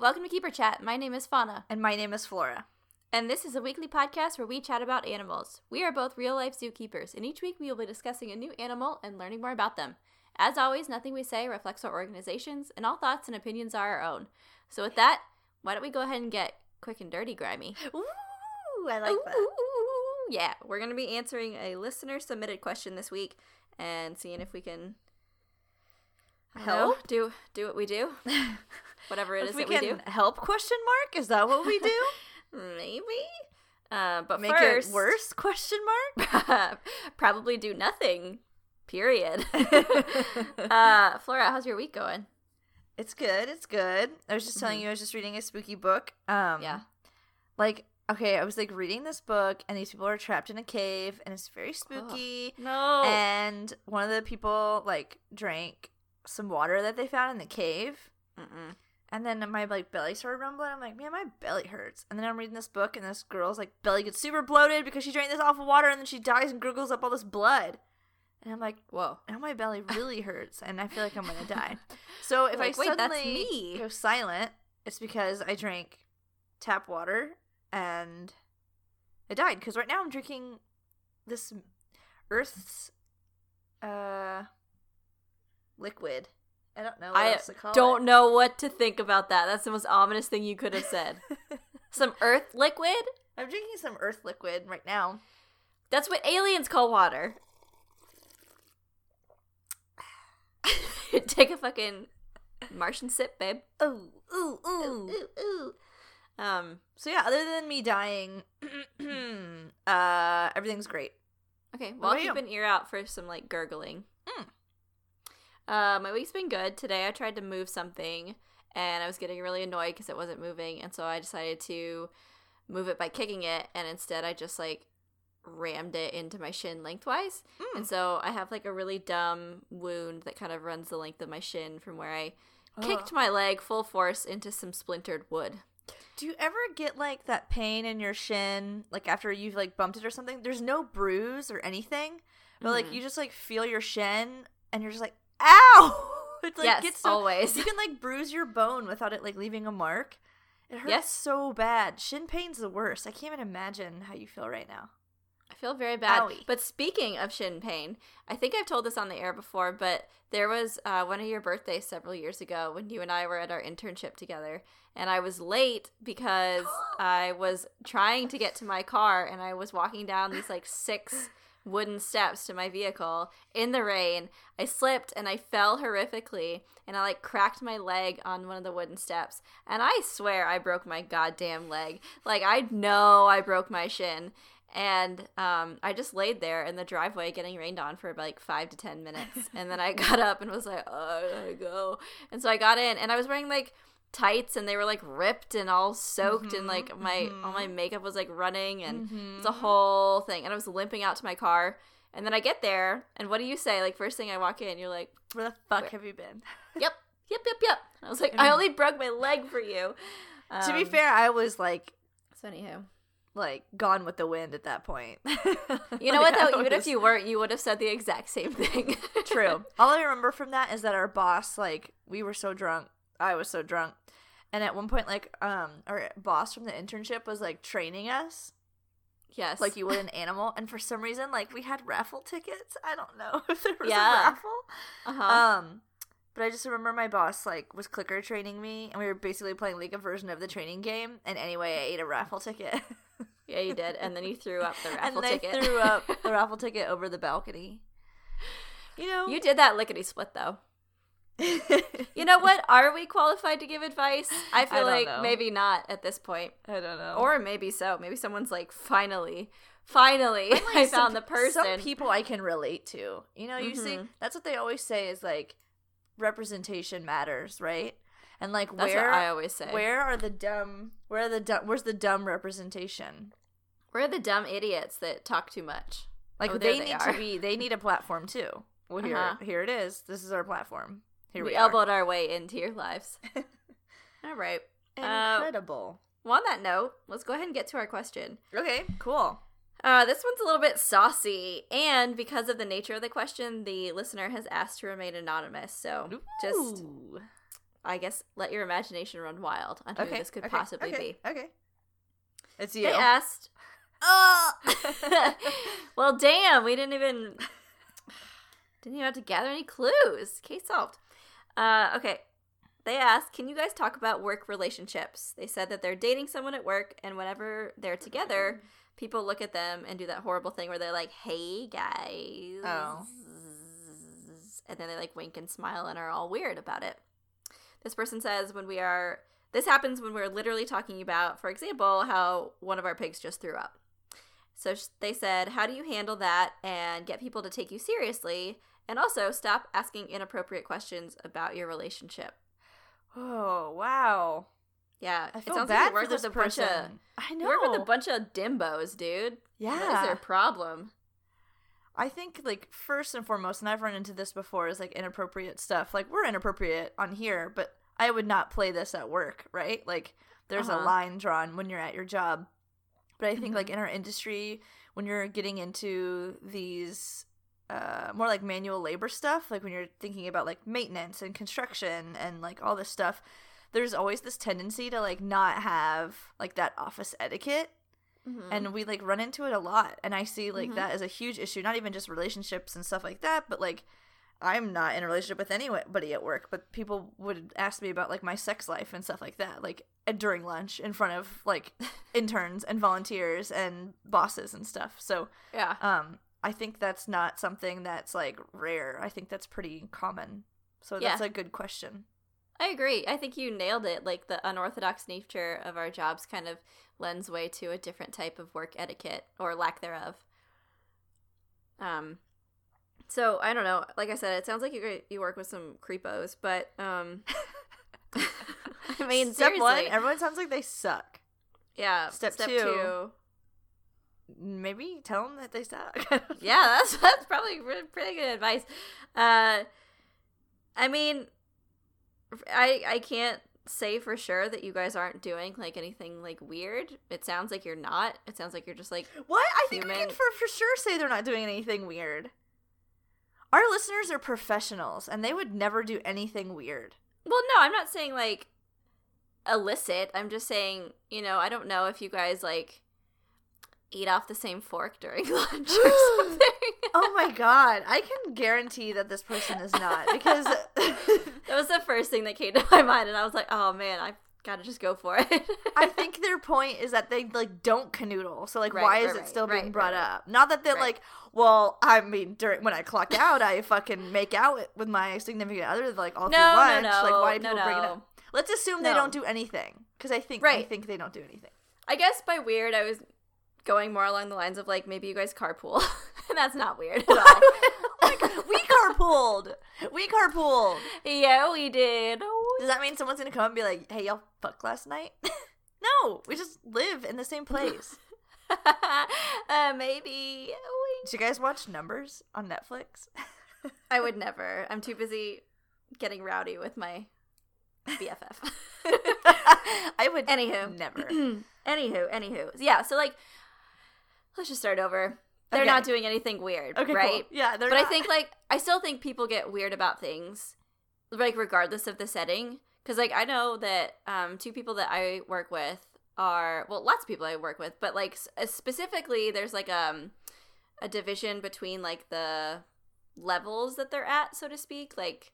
welcome to Keeper Chat. My name is Fauna, And my name is Flora. and this is a weekly podcast where we chat about animals. We are both real life zookeepers, and each week we will be discussing a new animal and learning more about them. As always, nothing we say reflects our organizations, and all thoughts and opinions are our own. So, with that, why don't we go ahead and get quick and dirty, grimy? Ooh, I like Ooh, that. ooh. Yeah, we're going to be answering a listener submitted question this week and seeing if we can don't know, Help? do do what we do, whatever it If is we that we do. help question mark? Is that what we do? Maybe. Uh, but Make first, it worse? Question mark? probably do nothing. Period. uh, Flora, how's your week going? It's good. It's good. I was just telling Mhm. you I was just reading a spooky book. Um Yeah. Like okay, I was like reading this book and these people are trapped in a cave and it's very spooky. No. And one of the people like drank some water that they found in the cave. Mm-mm. And then my like belly started rumbling. I'm like, man, my belly hurts. And then I'm reading this book, and this girl's like belly gets super bloated because she drank this awful water, and then she dies and gurgles up all this blood. And I'm like, Whoa. now my belly really hurts, and I feel like I'm gonna die. So if Like, I suddenly me. go silent, it's because I drank tap water and I died. Because right now I'm drinking this Earth's uh liquid. I don't know what I else to call Don't it. know what to think about that. That's the most ominous thing you could have said. Some earth liquid? I'm drinking some earth liquid right now. That's what aliens call water. Take a fucking Martian sip, babe. Ooh, ooh, ooh. ooh, ooh. Um, So yeah, other than me dying, uh, everything's great. okay, well, I'll keep you? an ear out for some like gurgling. Mm. Uh, my week's been good. Today I tried to move something and I was getting really annoyed because it wasn't moving, and so I decided to move it by kicking it, and instead I just like rammed it into my shin lengthwise. Mm. And so I have like a really dumb wound that kind of runs the length of my shin from where I kicked Ugh. my leg full force into some splintered wood. Do you ever get like that pain in your shin, like after you've like bumped it or something? There's no bruise or anything, but like Mhm. you just like feel your shin, and you're just like, ow! It's like yes, gets so always. you can like bruise your bone without it like leaving a mark. It hurts Yes. so bad. Shin pain's the worst. I can't even imagine how you feel right now. I feel very bad. Owie. But speaking of shin pain, I think I've told this on the air before, but there was uh, one of your birthdays several years ago when you and I were at our internship together, and I was late because I was trying to get to my car and I was walking down these like six wooden steps to my vehicle in the rain. I slipped and I fell horrifically and I like cracked my leg on one of the wooden steps. And I swear I broke my goddamn leg. Like I know I broke my shin. And um, I just laid there in the driveway getting rained on for like five to ten minutes. And then I got up and was like, oh, I gotta go. And so I got in and I was wearing like tights and they were like ripped and all soaked and mm-hmm, like my all my mm-hmm. makeup was like running and it's a mm-hmm. whole thing. And I was limping out to my car. And then I get there and what do you say? Like first thing I walk in, you're like, Where the fuck Where- have you been? Yep, yep, yep, yep. And I was like, I only broke my leg for you. to be Um, fair, I was like So anywho. like gone with the wind at that point. You know Like, what though? I Even if you weren't, you would have said the exact same thing. True. All I remember from that is that our boss, like, we were so drunk. I was so drunk. And at one point, like, um, our boss from the internship was like training us yes. like you would an animal. And for some reason, like, we had raffle tickets. I don't know if there was Yeah. a raffle. Uh-huh. Um, but I just remember my boss like was clicker training me, and we were basically playing like a version of the training game. And anyway, I ate a raffle ticket, yeah, you did. And then you threw up the and raffle then ticket. I threw up the raffle ticket over the balcony. You know, you did that lickety split though. You know what? Are we qualified to give advice? I feel don't like know. maybe not at this point. I don't know. Or maybe so. Maybe someone's like, finally, finally, Like, I found the person. Some people I can relate to. You know, you see, Mhm. that's what they always say is like representation matters, right? And like That's where I always say. where are the dumb? Where are the dumb? Where's the dumb representation? Where are the dumb idiots that talk too much. Like Oh, they they need are. to be. They need a platform too. Well, here, Uh-huh. here it is. This is our platform. Here we we, elbowed our way into your lives. All right. Uh, Incredible. Well, on that note, let's go ahead and get to our question. okay, cool. Uh, this one's a little bit saucy, and because of the nature of the question, the listener has asked to remain anonymous. So just I guess let your imagination run wild on who Okay. this could okay, possibly okay, be. Okay. It's you. They asked. Oh, well, damn, we didn't even didn't even have to gather any clues. Case solved. Uh, okay, they asked, "Can you guys talk about work relationships?" They said that they're dating someone at work, and whenever they're together, people look at them and do that horrible thing where they're like, "Hey guys," Oh. and then they like wink and smile and are all weird about it. This person says when we are this happens when we're literally talking about, for example, how one of our pigs just threw up. So sh- they said, How do you handle that and get people to take you seriously? And also stop asking inappropriate questions about your relationship. Oh wow. Yeah, I it sounds bad like you work with a bunch person. of I know. work with a bunch of dimbos, dude. yeah. What is their problem? I think like first and foremost, and I've run into this before, is like inappropriate stuff. Like we're inappropriate on here, but I would not play this at work, right? Like there's a Uh-huh. line drawn when you're at your job. But I think like in our industry, when you're getting into these uh, more like manual labor stuff, like when you're thinking about like maintenance and construction and like all this stuff, there's always this tendency to like not have like that office etiquette Mhm. and we like run into it a lot and i see like Mhm. that as a huge issue not even just relationships and stuff like that but like i'm not in a relationship with anybody at work but people would ask me about like my sex life and stuff like that like during lunch in front of like interns and volunteers and bosses and stuff so yeah. um i think that's not something that's like rare i think that's pretty common so that's a good question I agree. I think you nailed it. Like the unorthodox nature of our jobs kind of lends way to a different type of work etiquette or lack thereof. Um so I don't know. Like I said, it sounds like you you work with some creepos, but um I mean step seriously. one everyone sounds like they suck yeah. step step two. two. Maybe tell them that they suck Yeah, that's that's probably re- pretty good advice. Uh I mean I I can't say for sure that you guys aren't doing like anything like weird. It sounds like you're not. It sounds like you're just like What? I think we Human- can for, for sure say they're not doing anything weird. Our listeners are professionals and they would never do anything weird. Well, no, I'm not saying like illicit. I'm just saying, you know, I don't know if you guys like eat off the same fork during lunch or something. Oh my god. I can guarantee that this person is not because that was the first thing that came to my mind and I was like, "Oh man, I've got to just go for it." I think their point is that they like don't canoodle. So like Right, why is right, it right, still being right, brought right, right. up? Not that they're like, well, I mean during when I clock out I fucking make out with my significant other like all no, through lunch. no. like why do no, people bring it up? Let's assume they don't do anything because I think I think they don't do anything. I guess by weird, I was going more along the lines of like maybe you guys carpool, and that's not weird at all. like, we carpooled. We carpooled. yeah, we did. Does that mean someone's gonna come and be like, "Hey, y'all fuck last night"? no, we just live in the same place. uh, maybe we- Did you guys watch Numbers on Netflix? I would never. I'm too busy getting rowdy with my BFF. I would Anywho. never. anywho, anywho, yeah. So like, let's just start over. They're Okay. not doing anything weird, Okay, right? cool. Yeah, they're but I think like I still think people get weird about things, like regardless of the setting. Because like I know that um, two people that I work with are well, lots of people I work with, but like uh, specifically, there's like um a division between like the levels that they're at, so to speak, like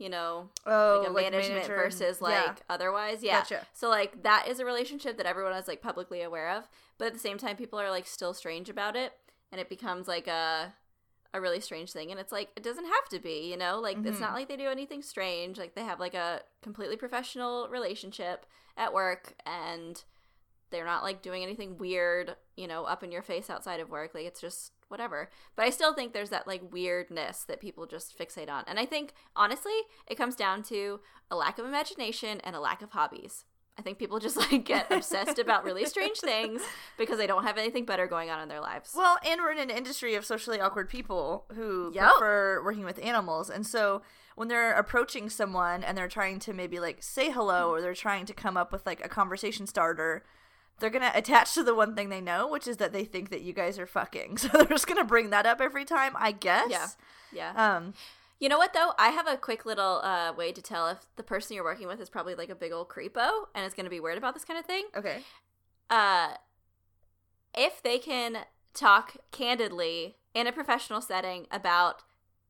you know, oh, like a management manager- versus like yeah. otherwise. Yeah. Gotcha. So like that is a relationship that everyone is like publicly aware of, but at the same time people are like still strange about it and it becomes like a a really strange thing and it's like it doesn't have to be, you know? Like it's Mhm. not like they do anything strange. Like they have like a completely professional relationship at work and they're not like doing anything weird, you know, up in your face outside of work. Like it's just whatever. But I still think there's that like weirdness that people just fixate on. And I think honestly, it comes down to a lack of imagination and a lack of hobbies. I think people just like get obsessed about really strange things because they don't have anything better going on in their lives. Well, and we're in an industry of socially awkward people who Yep. prefer working with animals. And so when they're approaching someone and they're trying to maybe like say hello mm-hmm. or they're trying to come up with like a conversation starter, they're going to attach to the one thing they know, which is that they think that you guys are fucking. So they're just going to bring that up every time, I guess. Yeah. yeah. Um You know what though? I have a quick little uh, way to tell if the person you're working with is probably like a big old creepo and is going to be weird about this kind of thing. Okay. Uh, if they can talk candidly in a professional setting about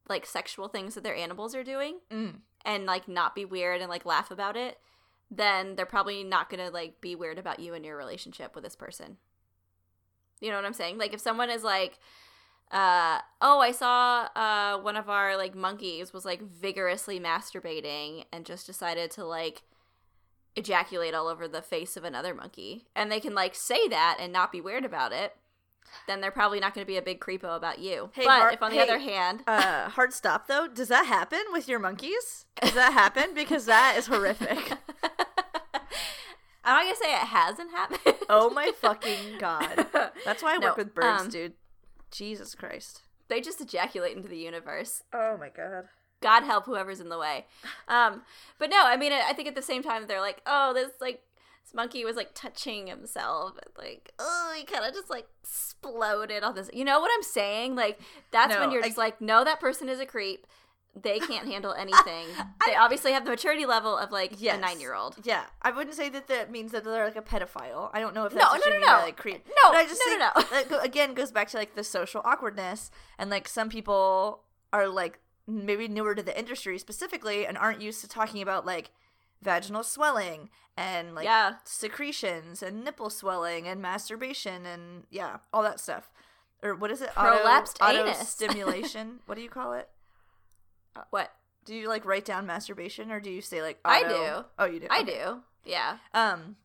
like sexual things that their animals are doing Mm. and like not be weird and like laugh about it, then they're probably not going to like be weird about you and your relationship with this person. You know what I'm saying? Like if someone is like uh oh i saw uh one of our like monkeys was like vigorously masturbating and just decided to like ejaculate all over the face of another monkey and they can like say that and not be weird about it then they're probably not going to be a big creepo about you Hey, but Har- if on the hey, other hand Uh, hard stop though. Does that happen with your monkeys? Does that happen? Because that is horrific. i'm not going to say it hasn't happened Oh my fucking god. That's why I work with birds, um, dude. Jesus Christ. they just ejaculate into the universe Oh my god. God help whoever's in the way. Um, but no, I mean, I think at the same time they're like, oh, this like this monkey was like touching himself, and, like, oh, he kind of just like exploded on this. You know what I'm saying? Like that's when you're I- just like, no, that person is a creep. They can't handle anything. they obviously have the maturity level of like Yes. a nine year old. Yeah, I wouldn't say that that means that they're like a pedophile. I don't know if No, that's no, no, by, no. like creep. No, but I just no, think no, no. that go- again goes back to like the social awkwardness and like some people are like maybe newer to the industry specifically and aren't used to talking about like vaginal swelling and like Yeah. secretions and nipple swelling and masturbation and yeah, all that stuff. Or what is it? Prolapsed auto, anus. stimulation. what do you call it? What Do you like write down masturbation or do you say like I do. Oh, you do. I Okay. do, yeah, Um.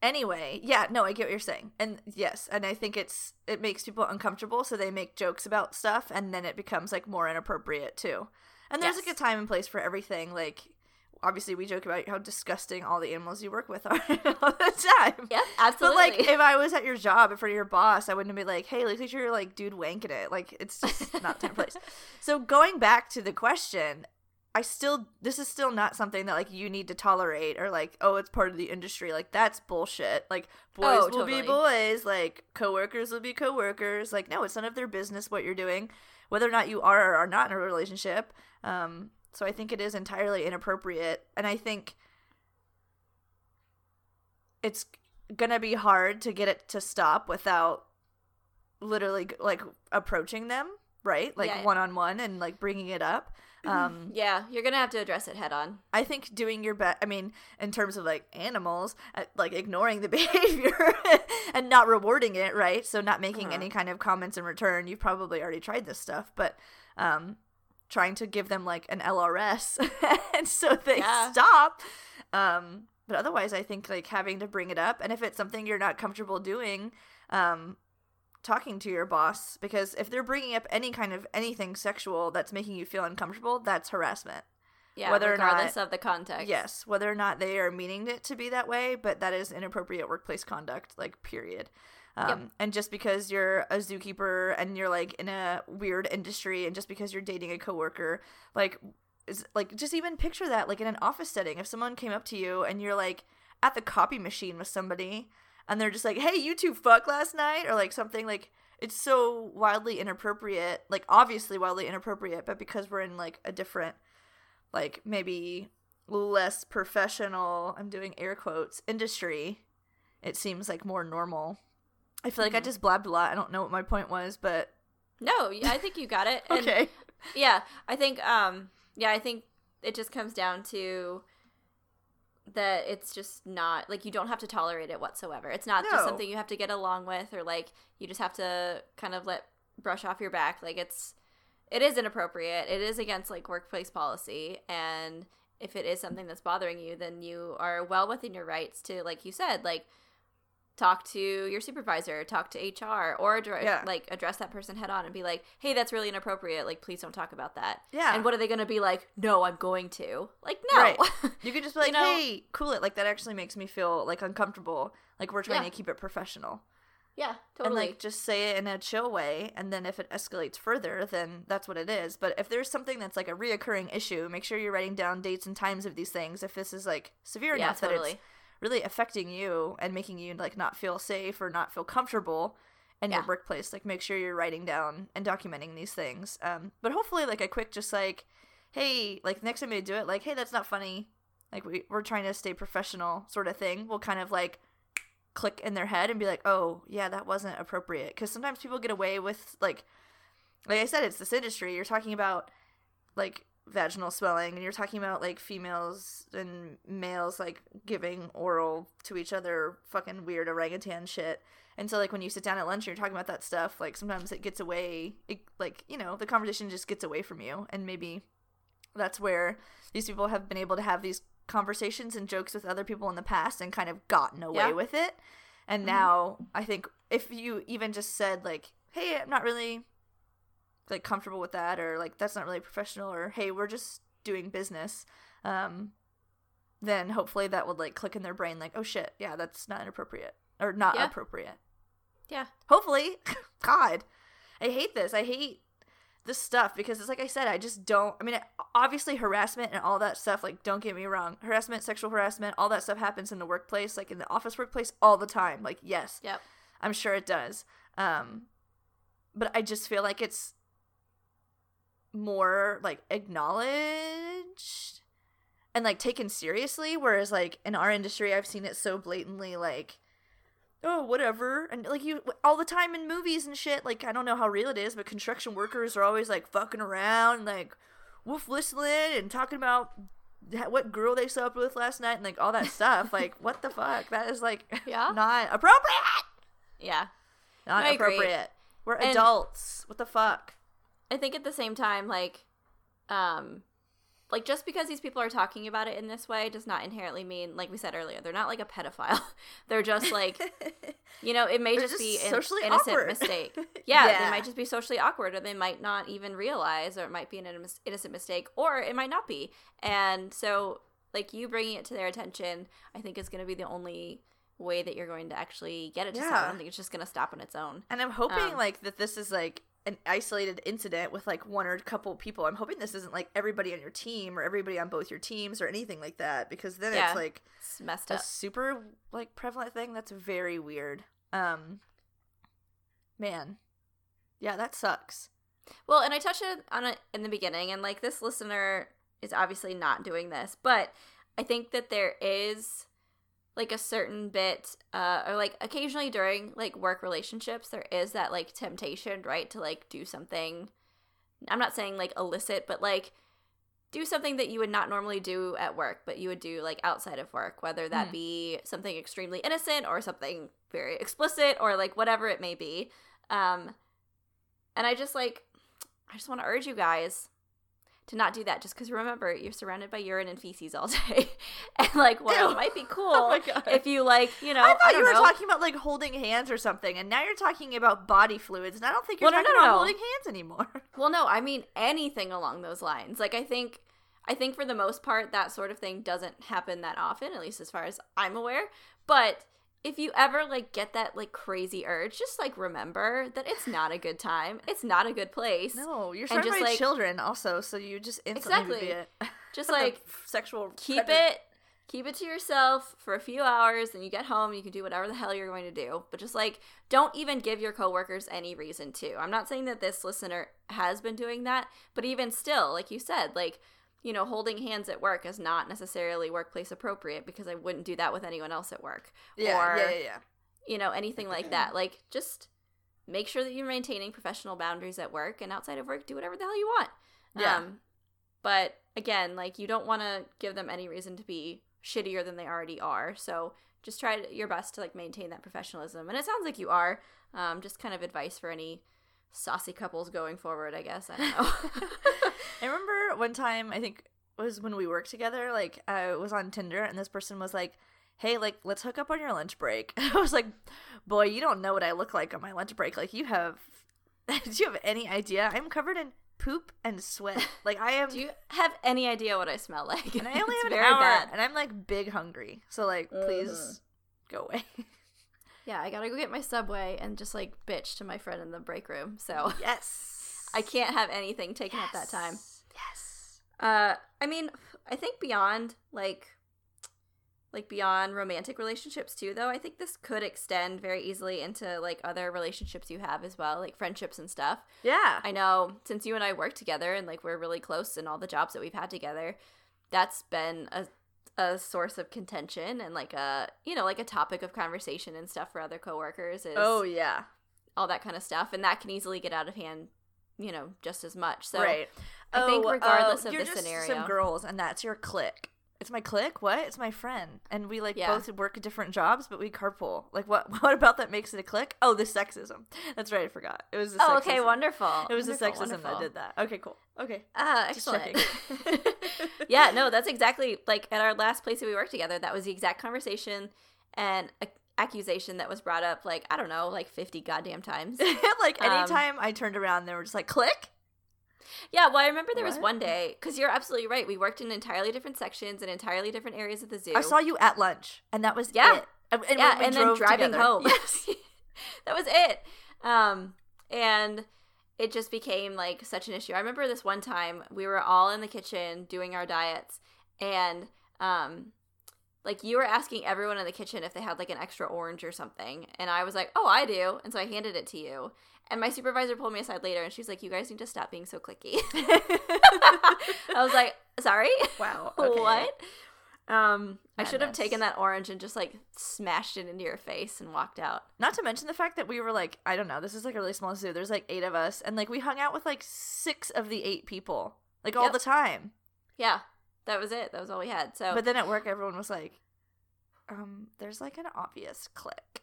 Anyway, yeah, no, I get what you're saying, and yes, and I think it's it makes people uncomfortable, so they make jokes about stuff, and then it becomes like more inappropriate too. And there's Yes. like a time and place for everything. Like, obviously, we joke about how disgusting all the animals you work with are all the time. yeah, absolutely. But like, if I was at your job in front of your boss, I wouldn't be like, "Hey, look at your like dude wanking it." Like, it's just not time place. So going back to the question, I still this is still not something that like you need to tolerate or like oh it's part of the industry like that's bullshit like boys Oh, will be boys like coworkers will be coworkers like no it's none of their business what you're doing whether or not you are or are not in a relationship um so I think it is entirely inappropriate and I think it's gonna be hard to get it to stop without literally like approaching them right? Like one on one and like bringing it up. Um yeah, you're gonna have to address it head on. i think doing your best i mean in terms of like animals uh, like ignoring the behavior and not rewarding it right? So not making Uh-huh. any kind of comments in return. You've probably already tried this stuff but um trying to give them like an lrs and so they Yeah. stop um but otherwise i think like having to bring it up and if it's something you're not comfortable doing um talking to your boss because if they're bringing up any kind of anything sexual that's making you feel uncomfortable that's harassment Yeah, Whether or regardless of the context. yes whether or not they are meaning it to be that way but that is inappropriate workplace conduct like period um, Yep. and just because you're a zookeeper and you're like in a weird industry and just because you're dating a coworker like is like just even picture that like in an office setting if someone came up to you and you're like at the copy machine with somebody and they're just like hey you two fuck last night or like something like it's so wildly inappropriate like obviously wildly inappropriate but because we're in like a different like maybe less professional i'm doing air quotes industry it seems like more normal i feel like i Mhm. just blabbed a lot i don't know what my point was but No, I think you got it. And okay Yeah, I think um yeah, I think it just comes down to that it's just not like you don't have to tolerate it whatsoever. It's not No. just something you have to get along with or like you just have to kind of let brush off your back. Like it's it is inappropriate. It is against like workplace policy and if it is something that's bothering you, then you are well within your rights to like you said, like talk to your supervisor, talk to HR, or address, Yeah. like address that person head on and be like, "Hey, that's really inappropriate. Like, please don't talk about that." yeah And what are they going to be like? No, I'm going to. Like, no. Right. you could just be like You know- hey cool it like that actually makes me feel like uncomfortable like we're trying Yeah. to keep it professional yeah, totally. and like just say it in a chill way and then if it escalates further then that's what it is but if there's something that's like a reoccurring issue make sure you're writing down dates and times of these things if this is like severe yeah, enough that totally. it's really affecting you and making you like not feel safe or not feel comfortable in Yeah. your workplace. Like make sure you're writing down and documenting these things. Um, but hopefully like a quick just like, hey, like next time you do it, like hey, that's not funny. Like we we're trying to stay professional, sort of thing. Will kind of like click in their head and be like, oh yeah, that wasn't appropriate. Because sometimes people get away with like, like I said, it's this industry. You're talking about like vaginal swelling and you're talking about like females and males like giving oral to each other fucking weird orangutan shit and so like when you sit down at lunch and you're talking about that stuff like sometimes it gets away it, like you know the conversation just gets away from you and maybe that's where these people have been able to have these conversations and jokes with other people in the past and kind of gotten away Yeah. with it and Mhm. now i think if you even just said like hey i'm not really like comfortable with that or like that's not really professional or hey we're just doing business um then hopefully that would like click in their brain like oh shit yeah that's not inappropriate or not Yeah. appropriate Yeah. hopefully god i hate this i hate this stuff because it's like i said i just don't i mean obviously harassment and all that stuff like don't get me wrong harassment sexual harassment all that stuff happens in the workplace like in the office workplace all the time like yes Yep. i'm sure it does um but i just feel like it's more like acknowledged and like taken seriously whereas like in our industry i've seen it so blatantly like oh whatever. And like you all the time in movies and shit like i don't know how real it is but construction workers are always like fucking around and, like wolf whistling and talking about what girl they slept with last night and like all that stuff. Like what the fuck? That is like Yeah. not appropriate! Yeah. not I agree. appropriate. We're And- adults. What the fuck I think at the same time, like, um, like just because these people are talking about it in this way does not inherently mean, like we said earlier, they're not like a pedophile. they're just like, you know, it may just, just be an socially innocent awkward. mistake. Yeah, Yeah. they might just be socially awkward, or they might not even realize, or it might be an innocent mistake, or it might not be. And so, like you bringing it to their attention, I think is going to be the only way that you're going to actually get it to stop. I Yeah. don't think it's just going to stop on its own. And I'm hoping Um, like that this is like an isolated incident with like one or a couple people. I'm hoping this isn't like everybody on your team or everybody on both your teams or anything like that because then Yeah. it's like It's messed a up. super like prevalent thing that's very weird. Um man. Yeah, that sucks. Well, and I touched it on it in the beginning, and like this listener is obviously not doing this, but I think that there is like a certain bit, uh, or like occasionally during like work relationships, there is that like temptation, right, to like do something. I'm not saying like illicit, but like do something that you would not normally do at work, but you would do like outside of work, whether that Mhm. be something extremely innocent or something very explicit or like whatever it may be. Um, and I just like, I just want to urge you guys to not do that just because remember, you're surrounded by urine and feces all day. and like, while Ew. it might be oh cool Oh if you like, you know, I thought I you were know. talking about like holding hands or something, and now you're talking about body fluids, and I don't think you're Well, no, talking no, about no. holding hands anymore. Well, no, I mean anything along those lines. Like I think I think for the most part that sort of thing doesn't happen that often, at least as far as I'm aware. But if you ever like get that like crazy urge, just like remember that it's not a good time. It's not a good place. No, you're surrounded by like- children also, so you just instantly be Exactly. a- Just like sexual keep it keep it to yourself for a few hours and you get home you can do whatever the hell you're going to do but just like don't even give your coworkers any reason to i'm not saying that this listener has been doing that but even still like you said like you know holding hands at work is not necessarily workplace appropriate because i wouldn't do that with anyone else at work Yeah, or yeah, yeah, yeah. you know anything like that like just make sure that you're maintaining professional boundaries at work and outside of work do whatever the hell you want Yeah. um, but again like you don't want to give them any reason to be shittier than they already are so just try your best to like maintain that professionalism and it sounds like you are um, just kind of advice for any saucy couples going forward i guess i don't know I remember one time, I think it was when we worked together, like I was on Tinder and this person was like, Hey, like, let's hook up on your lunch break. I was like, Boy, you don't know what I look like on my lunch break. Like, you have, do you have any idea? I'm covered in poop and sweat. Like, I am, do you have any idea what i smell like and I only have an hour, bad. and I'm like big hungry. So, like, please uh-huh. go away. Yeah i gotta go get my subway and just like bitch to my friend in the break room so yes. i can't have anything taken at that time Yes. Uh, I mean, I think beyond like like beyond romantic relationships too though. I think this could extend very easily into like other relationships you have as well, like friendships and stuff. Yeah. I know since you and I work together and like we're really close in all the jobs that we've had together, that's been a a source of contention and like a you know like a topic of conversation and stuff for other coworkers is oh yeah. all that kind of stuff and that can easily get out of hand you know just as much so right. I think Oh, regardless uh, of you're the just scenario some girls, and that's your clique. It's my clique. What? It's my friend, and we like Yeah. both work different jobs, but we carpool. Like, what? What about that makes it a clique? Oh, the sexism. That's right. I forgot. It was. The oh okay wonderful It was the sexism wonderful. that did that. Okay, cool. Okay. ah Just excellent yeah no that's exactly like at our last place that we worked together that was the exact conversation and a- accusation that was brought up like i don't know like 50 goddamn times like Um, anytime I turned around, they were just like, "Clique." Yeah, well, I remember there was one day because you're absolutely right. We worked in entirely different sections and entirely different areas of the zoo. I saw you at lunch, and that was Yeah. it. And, and yeah, and then driving together. home. Yes. that was it. Um, and it just became like such an issue. I remember this one time we were all in the kitchen doing our diets, and um, like you were asking everyone in the kitchen if they had like an extra orange or something, and I was like, "Oh, I do," and so I handed it to you. And my supervisor pulled me aside later, and she's like, "You guys need to stop being so cliquey." I was like, "Sorry." wow. okay. what? Um, I should have taken that orange and just like smashed it into your face and walked out. Not to mention the fact that we were like, I don't know, this is like a really small zoo. There's like eight of us, and like we hung out with like six of the eight people, like all Yep. the time. Yeah, that was it. That was all we had. So, But then at work, everyone was like, um, there's like an obvious clique.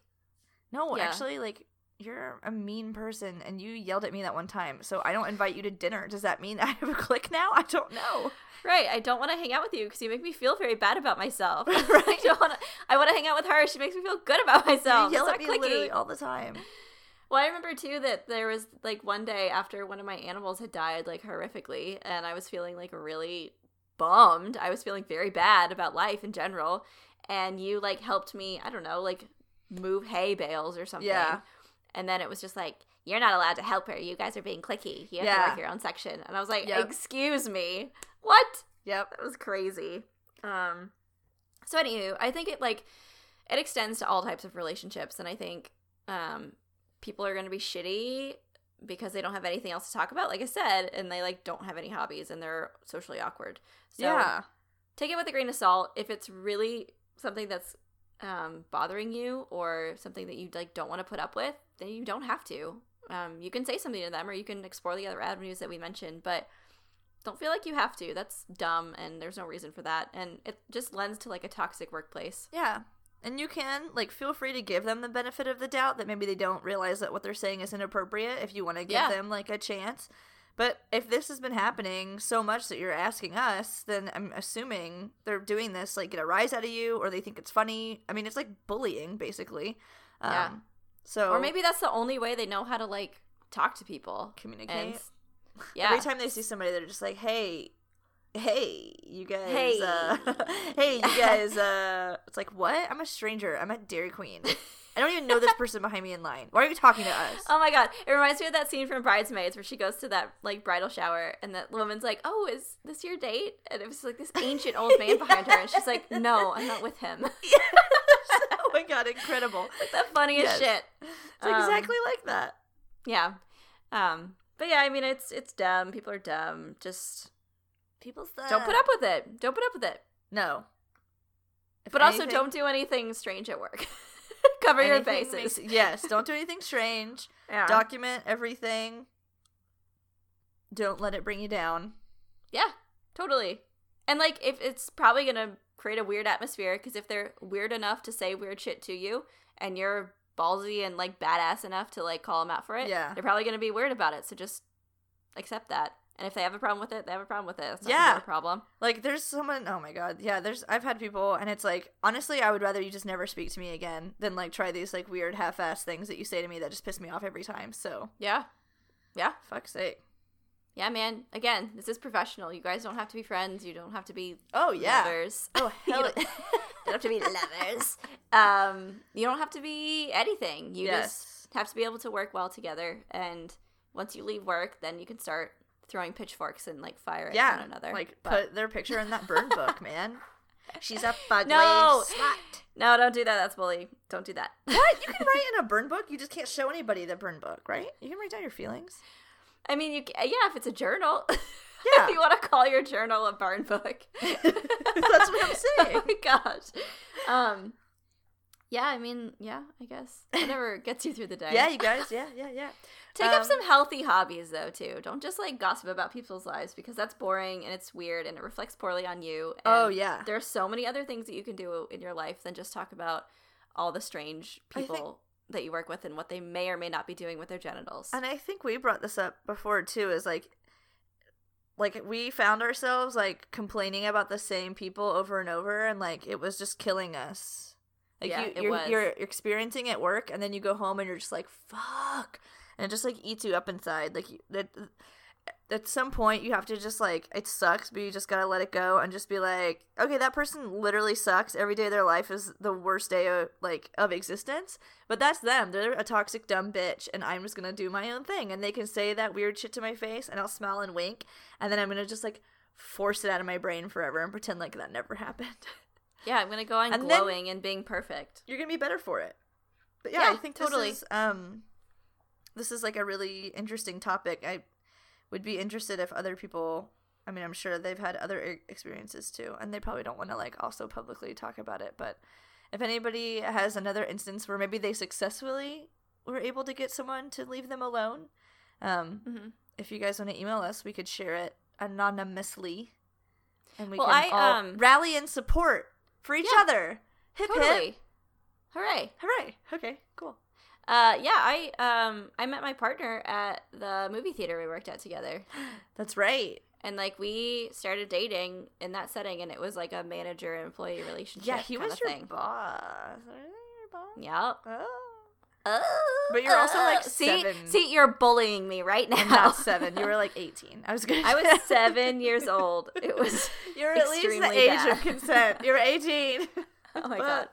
No, Yeah. actually, like you're a mean person, and you yelled at me that one time, so I don't invite you to dinner. Does that mean I have a clique now? I don't know. right, I don't want to hang out with you because you make me feel very bad about myself. I Right. don't want to. I want to hang out with her. She makes me feel good about myself. you yell at me literally all the time. Well, I remember too that there was like one day after one of my animals had died like horrifically, and I was feeling like really bummed. I was feeling very bad about life in general, and you like helped me. I don't know, like move hay bales or something. Yeah. And then it was just like, you're not allowed to help her. You guys are being cliquey. You have to Yeah. work your own section. And I was like, Yep. excuse me, what? Yep. That was crazy. Um so anywho, I think it like it extends to all types of relationships and I think um people are going to be shitty because they don't have anything else to talk about like I said and they like don't have any hobbies and they're socially awkward. So yeah. take it with a grain of salt if it's really something that's um, bothering you or something that you like don't want to put up with then you don't have to um, you can say something to them or you can explore the other avenues that we mentioned but don't feel like you have to that's dumb and there's no reason for that and it just lends to like a toxic workplace Yeah. And you can, like, feel free to give them the benefit of the doubt that maybe they don't realize that what they're saying is inappropriate if you want to give Yeah. them, like, a chance. But if this has been happening so much that you're asking us, then I'm assuming they're doing this, like, get a rise out of you or they think it's funny. I mean, it's like bullying, basically. Um, Yeah. So, or maybe that's the only way they know how to like talk to people communicate. and yeah Every time they see somebody, they're just like, hey, hey, you guys, Hey. uh, hey, you guys, uh, it's like, what? I'm a stranger. I'm at Dairy Queen. I don't even know this person behind me in line. Why are you talking to us? Oh my god! It reminds me of that scene from Bridesmaids where she goes to that like bridal shower, and that woman's like, "Oh, is this your date?" And it was like this ancient old man behind her, and she's like, "No, I'm not with him." oh my god, incredible. like the funniest Yes. shit. It's Um, exactly like that. Yeah. Um. But yeah, I mean, it's it's dumb. People are dumb. Just People's that. don't put up with it. Don't put up with it. No. If But also, don't do anything strange at work. Cover your anything bases. makes- yes, don't do anything strange. yeah. Document everything. Don't let it bring you down. Yeah, totally. And like, if it's probably gonna create a weird atmosphere, because if they're weird enough to say weird shit to you, and you're ballsy and like badass enough to like call them out for it, Yeah. they're probably gonna be weird about it. So just accept that. And if they have a problem with it, they have a problem with it. That's Yeah. problem. Like there's someone oh my god. Yeah, there's I've had people and it's like honestly I would rather you just never speak to me again than like try these like weird half ass things that you say to me that just piss me off every time. So Yeah, yeah, fuck's sake. yeah, man. Again, this is professional. You guys don't have to be friends. You don't have to be Oh yeah. lovers. Oh You hell don't, you don't have to be lovers. Um, you don't have to be anything. You Yes. just have to be able to work well together. And once you leave work, then you can start throwing pitchforks and like fire at yeah. one another. Like But- put their picture in that burn book, man. She's a fugly No. slut. No, don't do that. That's bully. Don't do that. What? You can write in a burn book. You just can't show anybody the burn book, right? You can write down your feelings. I mean, you ca- yeah, if it's a journal. Yeah. if you want to call your journal a burn book. That's what I'm saying. oh my gosh. Um yeah, I mean, yeah, I guess. Whatever gets you through the day. Yeah, you guys. Yeah, yeah, yeah. Take up Um, some healthy hobbies though too. Don't just like gossip about people's lives because that's boring and it's weird and it reflects poorly on you. And Oh, yeah. There are so many other things that you can do in your life than just talk about all the strange I think- people that you work with and what they may or may not be doing with their genitals. And I think we brought this up before too. Is like, like we found ourselves like complaining about the same people over and over, and like it was just killing us. Like Yeah, you, it you're, was. you're experiencing it at work, and then you go home and you're just like, "Fuck," and it just like eats you up inside. Like that. At some point, you have to just like it sucks, but you just gotta let it go and just be like, okay, that person literally sucks. Every day of their life is the worst day of like of existence. But that's them. They're a toxic, dumb bitch, and I'm just gonna do my own thing. And they can say that weird shit to my face, and I'll smile and wink, and then I'm gonna just like force it out of my brain forever and pretend like that never happened. yeah, I'm gonna go on And glowing and being perfect. You're gonna be better for it. But yeah, Yeah, I think totally. this is um, this is like a really interesting topic. I would be interested if other people. I mean, I'm sure they've had other experiences too, and they probably don't want to like also publicly talk about it. But if anybody has another instance where maybe they successfully were able to get someone to leave them alone, um, hmm if you guys want to email us, we could share it anonymously, and we Well, can I, all um, rally and support for each Yeah, other. Hip hip! Totally. Hooray. Hooray! Okay, cool. Uh, yeah, I um I met my partner at the movie theater we worked at together, That's right. and like we started dating in that setting, and it was like a manager employee relationship. Yeah, he was your thing. boss. Yep. Oh. Oh, But you're also, like, see, seven. see, you're bullying me right now. I'm not seven. You were like 18. I was gonna. I was seven years old. It was You're at least the age bad. of consent. You're 18. oh my god.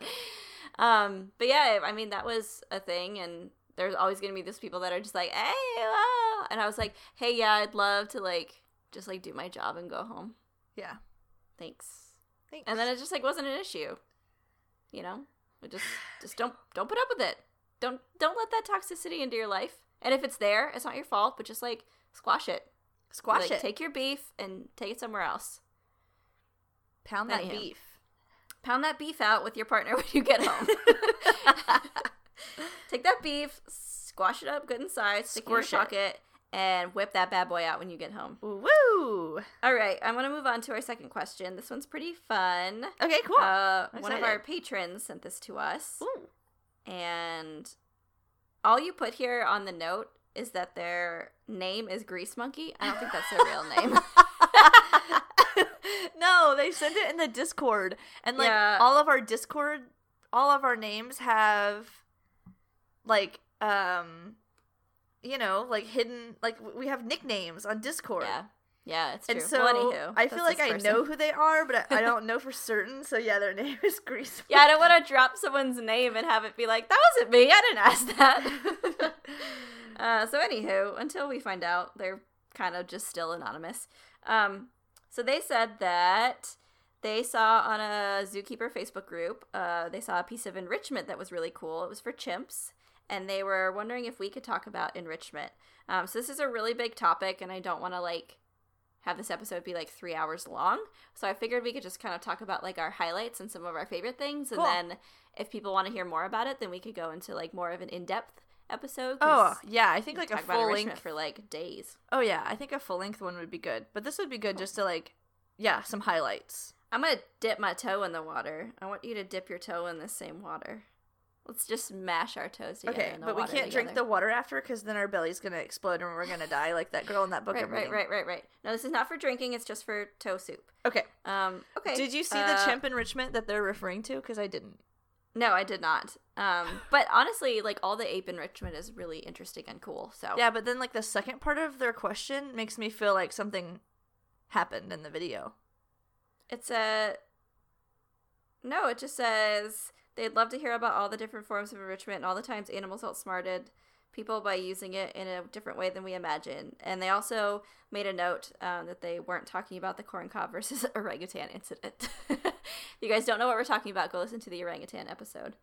Um, but yeah, I mean that was a thing, and there's always gonna be those people that are just like, hey, ah," and I was like, hey, yeah, I'd love to like just like do my job and go home. Yeah. Thanks. Thanks. And then it just like wasn't an issue. You know, just just don't don't put up with it. Don't don't let that toxicity into your life. And if it's there, it's not your fault, but just like squash it. squash like, it. Take your beef and take it somewhere else. Pound that Anyhow. beef. Pound that beef out with your partner when you get home. Take that beef, squash it up good and size, stick it in your pocket, and whip that bad boy out when you get home. Woo! All right, I'm gonna move on to our second question. This one's pretty fun. Okay, cool. Uh, one of our patrons sent this to us, Ooh. and all you put here on the note is that their name is Grease Monkey. I don't think that's their real name. no, they sent it in the Discord, and like Yeah. all of our Discord, all of our names have like um, you know, like hidden, like we have nicknames on Discord. yeah, yeah, it's true. And so well, anywho, I feel like I person. know who they are, but I, I don't know for certain. So yeah, their name is Grease. Yeah, I don't want to drop someone's name and have it be like, that wasn't me. I didn't ask that. uh, so, anywho, until we find out, they're kind of just still anonymous. Um, so, they said that they saw on a Zookeeper Facebook group, uh, they saw a piece of enrichment that was really cool. It was for chimps, and they were wondering if we could talk about enrichment. Um, so, this is a really big topic, and I don't want to like have this episode be like three hours long. So I figured we could just kind of talk about like our highlights and some of our favorite things, Cool. and then if people want to hear more about it, then we could go into like more of an in-depth episode. Oh yeah, I think like a full length. for like days. Oh yeah, I think a full length one would be good. But this would be good just to like, yeah, some highlights. I'm gonna dip my toe in the water. I want you to dip your toe in the same water. Let's just mash our toes together. Okay, in the but we can't drink the water after because then our belly's gonna explode and we're gonna die like that girl in that book. Right, right, right, right, right. No, this is not for drinking. It's just for toe soup. Okay. Um. Okay. Did you see uh, the chimp enrichment that they're referring to? Because I didn't. No, I did not. Um. But honestly, like all the ape enrichment is really interesting and cool. So Yeah, but then like the second part of their question makes me feel like something happened in the video. It's a no. It just says they'd love to hear about all the different forms of enrichment and all the times animals outsmarted people by using it in a different way than we imagine. And they also made a note um, that they weren't talking about the corn cob versus orangutan incident. if you guys don't know what we're talking about, go listen to the orangutan episode.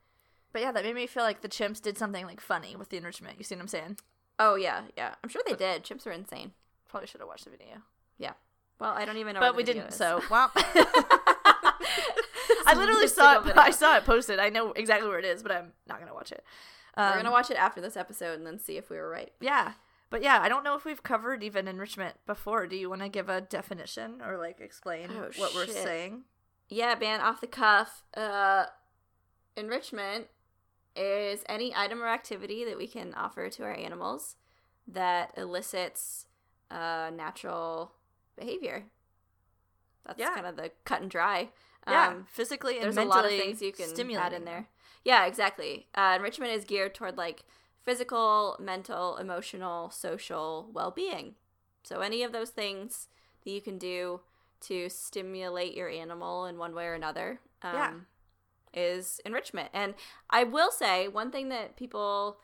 But yeah, that made me feel like the chimps did something like funny with the enrichment. You see what I'm saying? Oh yeah, yeah. I'm sure they did. Chimps are insane. Probably should have watched the video. Yeah. Well, I don't even know. But we didn't. Is. So well. I literally saw it. Video. I saw it posted. I know exactly where it is, but I'm not gonna watch it. Um, we're gonna um, watch it after this episode and then see if we were right. Yeah, but yeah, I don't know if we've covered even enrichment before. Do you want to give a definition or like explain oh, what shit. we're saying? Yeah, man, off the cuff. Uh, enrichment is any item or activity that we can offer to our animals that elicits uh, natural behavior. That's yeah. kind of the cut and dry. Yeah, um, physically and mentally. there's a lot of things you can add in there. Yeah, exactly. Uh, enrichment is geared toward like physical, mental, emotional, social well being. So, any of those things that you can do to stimulate your animal in one way or another um, yeah. is enrichment. And I will say, one thing that people,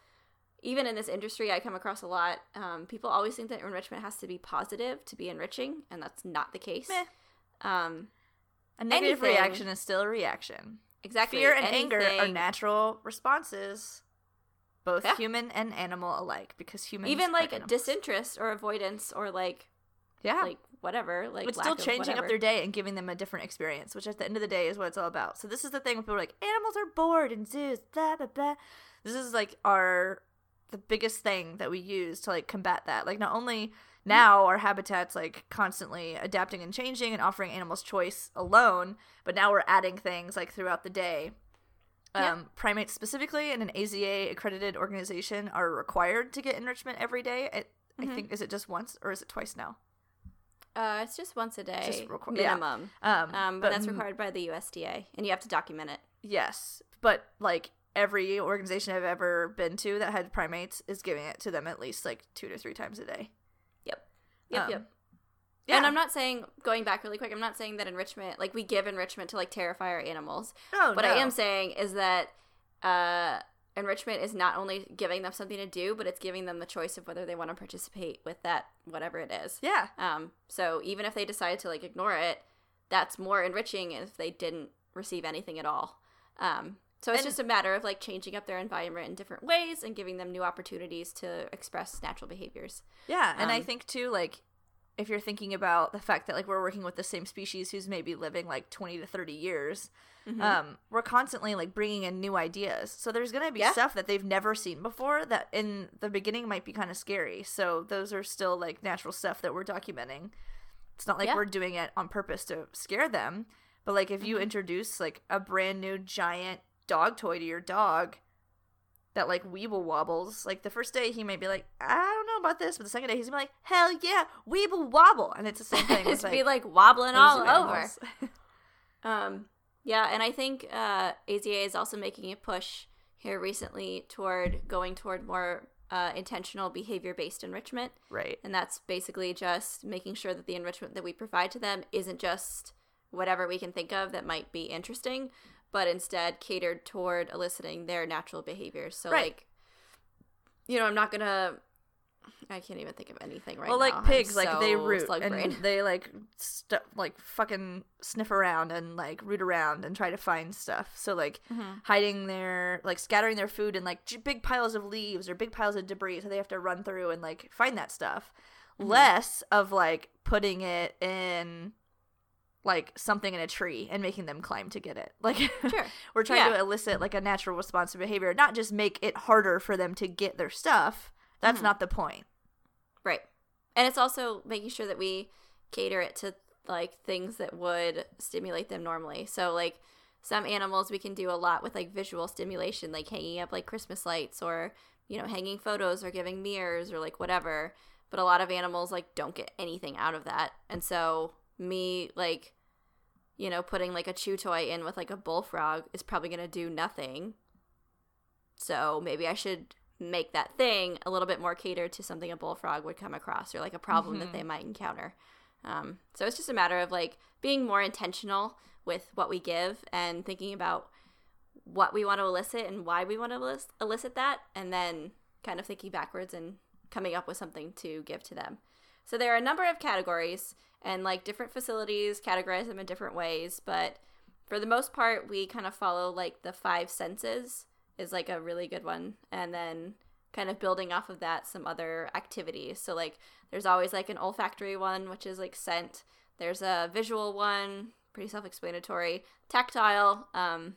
even in this industry, I come across a lot um, people always think that enrichment has to be positive to be enriching, and that's not the case. Um, a negative anything, reaction is still a reaction. Exactly. Fear and anything, anger are natural responses both yeah. human and animal alike because humans even like disinterest or avoidance or like yeah. like whatever like it's still changing up their day and giving them a different experience which at the end of the day is what it's all about. So this is the thing when people are like animals are bored in zoos blah blah blah. This is like our the biggest thing that we use to like combat that. Like not only now our habitats like constantly adapting and changing and offering animals choice alone but now we're adding things like throughout the day um, Primates specifically and an AZA accredited organization are required to get enrichment every day. I, mm-hmm. I think is it just once or is it twice now? Uh, it's just once a day requ- minimum. Yeah. Um, um, but, but that's required by the USDA, and you have to document it. Yes, but like every organization I've ever been to that had primates is giving it to them at least like two to three times a day. Yep. Yep. Um, yep. Yeah. And I'm not saying going back really quick. I'm not saying that enrichment, like we give enrichment to like terrify our animals. Oh, what no. I am saying is that uh, enrichment is not only giving them something to do, but it's giving them the choice of whether they want to participate with that, whatever it is. Yeah. Um. So even if they decide to like ignore it, that's more enriching if they didn't receive anything at all. Um. So it's and, just a matter of like changing up their environment in different ways and giving them new opportunities to express natural behaviors. Yeah, and um, I think too, like if you're thinking about the fact that like we're working with the same species who's maybe living like 20 to 30 years mm-hmm. um, we're constantly like bringing in new ideas so there's going to be yeah. stuff that they've never seen before that in the beginning might be kind of scary so those are still like natural stuff that we're documenting it's not like yeah. we're doing it on purpose to scare them but like if you mm-hmm. introduce like a brand new giant dog toy to your dog that like weeble wobbles. Like the first day he might be like, I don't know about this, but the second day he's gonna be like, Hell yeah, weeble wobble, and it's the same thing. it's like, be like wobbling all over. um, yeah, and I think uh, AZA is also making a push here recently toward going toward more uh, intentional behavior based enrichment. Right. And that's basically just making sure that the enrichment that we provide to them isn't just whatever we can think of that might be interesting, but instead catered toward eliciting their natural behaviors. So right. like you know, I'm not gonna I can't even think of anything right well, now. Well, like pigs, like they root and they like st- like fucking sniff around and like root around and try to find stuff. So like mm-hmm. hiding their like scattering their food in like j- big piles of leaves or big piles of debris, so they have to run through and like find that stuff. Mm-hmm. Less of like putting it in like something in a tree and making them climb to get it. Like sure. we're trying yeah. to elicit like a natural responsive behavior, not just make it harder for them to get their stuff. That's mm-hmm. not the point. Right. And it's also making sure that we cater it to like things that would stimulate them normally. So like some animals we can do a lot with like visual stimulation, like hanging up like Christmas lights or, you know, hanging photos or giving mirrors or like whatever. But a lot of animals like don't get anything out of that. And so me like you know, putting like a chew toy in with like a bullfrog is probably going to do nothing. So maybe I should make that thing a little bit more catered to something a bullfrog would come across or like a problem mm-hmm. that they might encounter. Um, so it's just a matter of like being more intentional with what we give and thinking about what we want to elicit and why we want to elicit that, and then kind of thinking backwards and coming up with something to give to them. So there are a number of categories, and like different facilities categorize them in different ways, but for the most part, we kind of follow like the five senses is like a really good one, and then kind of building off of that some other activities. So like there's always like an olfactory one, which is like scent. There's a visual one, pretty self-explanatory. Tactile, um,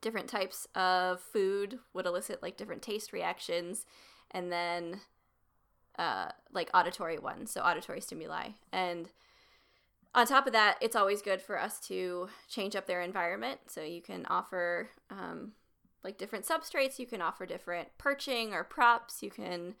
different types of food would elicit like different taste reactions, and then uh, like auditory ones, so auditory stimuli. And on top of that, it's always good for us to change up their environment. So you can offer um, like different substrates, you can offer different perching or props, you can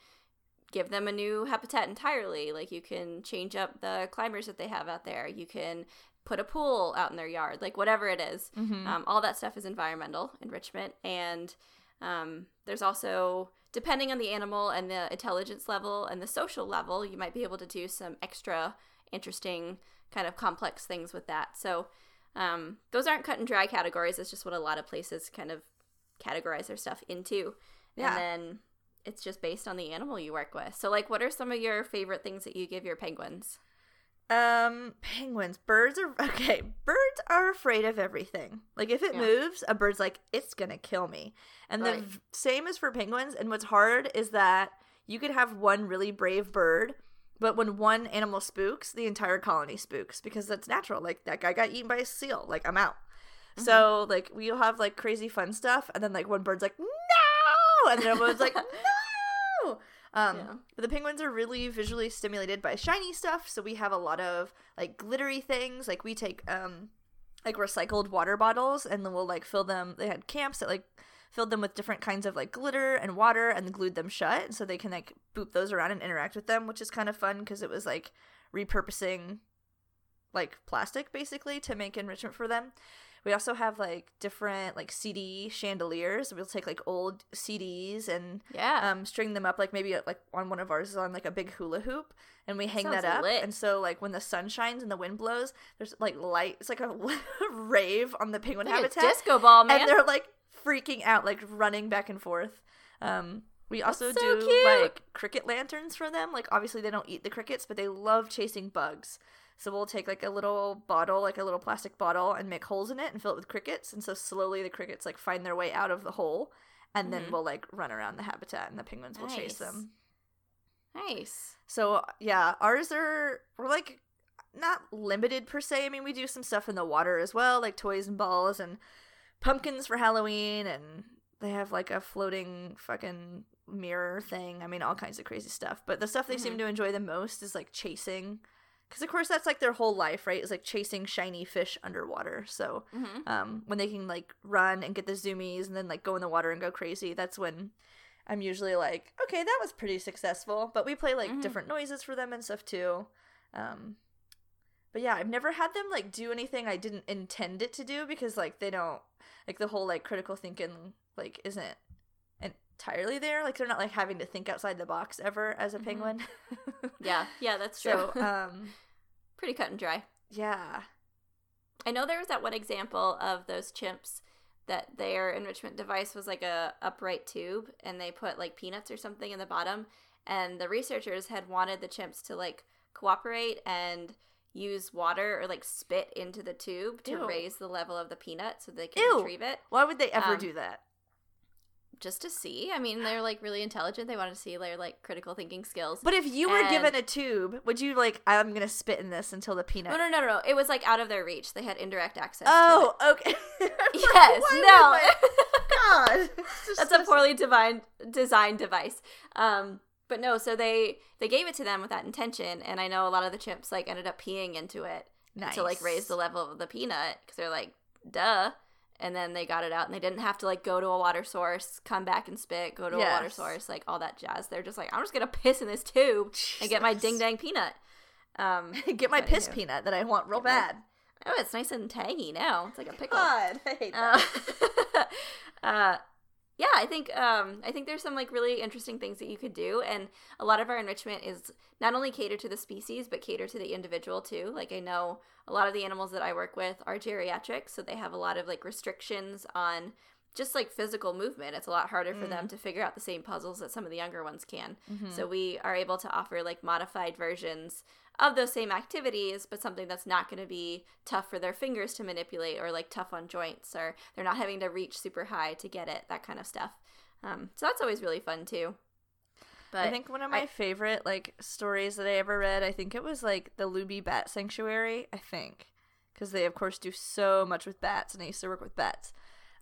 give them a new habitat entirely. Like you can change up the climbers that they have out there. You can put a pool out in their yard, like whatever it is. Mhm. Um, all that stuff is environmental enrichment. And um, there's also, depending on the animal and the intelligence level and the social level, you might be able to do some extra interesting, kind of complex things with that. So um, those aren't cut and dry categories. It's just what a lot of places kind of categorize their stuff into. Yeah. And then it's just based on the animal you work with. So, like, what are some of your favorite things that you give your penguins? Um, penguins. Birds are okay. Birds are afraid of everything. Like if it Yeah. moves, a bird's like, it's gonna kill me. And the Right. v- same is for penguins. And what's hard is that you could have one really brave bird, but when one animal spooks, the entire colony spooks because that's natural. Like that guy got eaten by a seal. Like I'm out. So like we'll have like crazy fun stuff, and then like one bird's like no, and then everyone's like no. Um, Yeah. but the penguins are really visually stimulated by shiny stuff, so we have a lot of like glittery things. Like we take um like recycled water bottles and then we'll like fill them. They had camps that like filled them with different kinds of like glitter and water and glued them shut so they can like boop those around and interact with them, which is kind of fun because it was like repurposing like plastic basically to make enrichment for them. We also have like different like CD chandeliers. We'll take like old CDs and Yeah. um, string them up like maybe like on one of ours is on like a big hula hoop and we hang Sounds that up lit. and so like when the sun shines and the wind blows there's like light it's like a rave on the penguin Like a habitat disco ball, man. and they're like freaking out like running back and forth um we also so do cute. like cricket lanterns for them like obviously they don't eat the crickets but they love chasing bugs so we'll take like a little bottle like a little plastic bottle and make holes in it and fill it with crickets. And so slowly the crickets like find their way out of the hole and then Mhm. we'll like run around the habitat and the penguins will chase them. Nice. so yeah ours are we're like not limited per se. I mean we do some stuff in the water as well like toys and balls and pumpkins for halloween and they have like a floating fucking mirror thing. I mean all kinds of crazy stuff. But the stuff they seem to enjoy the most is like chasing because of course that's like their whole life right? Is like chasing shiny fish underwater. So hmm um, when they can like run and get the zoomies and then like go in the water and go crazy that's when i'm usually like okay that was pretty successful. But we play like Mhm. different noises for them and stuff too. Um, but yeah i've never had them like do anything i didn't intend it to do because like they don't like the whole like critical thinking like isn't entirely there like they're not like having to think outside the box ever as a Mhm. penguin Yeah, yeah, that's true. so um Pretty cut and dry. yeah I know there was that one example of those chimps that their enrichment device was like a upright tube and they put like peanuts or something in the bottom and the researchers had wanted the chimps to like cooperate and use water or like spit into the tube to Ew. raise the level of the peanut so they could Ew. retrieve it why would they ever Um, do that just to see. I mean, they're like really intelligent. They wanted to see their like critical thinking skills. But if you were And- given a tube, would you like? I'm gonna spit in this until the peanut. no, no, no, no. It was like out of their reach. They had indirect access. to Oh, okay. yes, no. God, That's a poorly divine, designed device. Um, but no, so they they gave it to them with that intention, and I know a lot of the chimps like ended up peeing into it nice. to like raise the level of the peanut because they're like, duh. And then they got it out, and they didn't have to like go to a water source, come back and spit, go to a water source, like all that jazz. They're just like, I'm just gonna piss in this tube and get my ding dang peanut. Um, Get my piss peanut that I want real Get my- bad. oh, it's nice and tangy now. It's like a pickle. God, I hate that. Uh, uh, yeah, I think um, I think there's some like really interesting things that you could do, and a lot of our enrichment is not only cater to the species but cater to the individual too. Like I know a lot of the animals that I work with are geriatric, so they have a lot of like restrictions on just like physical movement. It's a lot harder for Mm. them to figure out the same puzzles that some of the younger ones can. Mhm. So we are able to offer like modified versions of those same activities, but something that's not going to be tough for their fingers to manipulate or like tough on joints or they're not having to reach super high to get it, that kind of stuff. Um, so that's always really fun too. But I think one of my I- favorite like stories that I ever read, I think it was like the Lubee Bat Sanctuary, I think. Because they of course do so much with bats and I used to work with bats.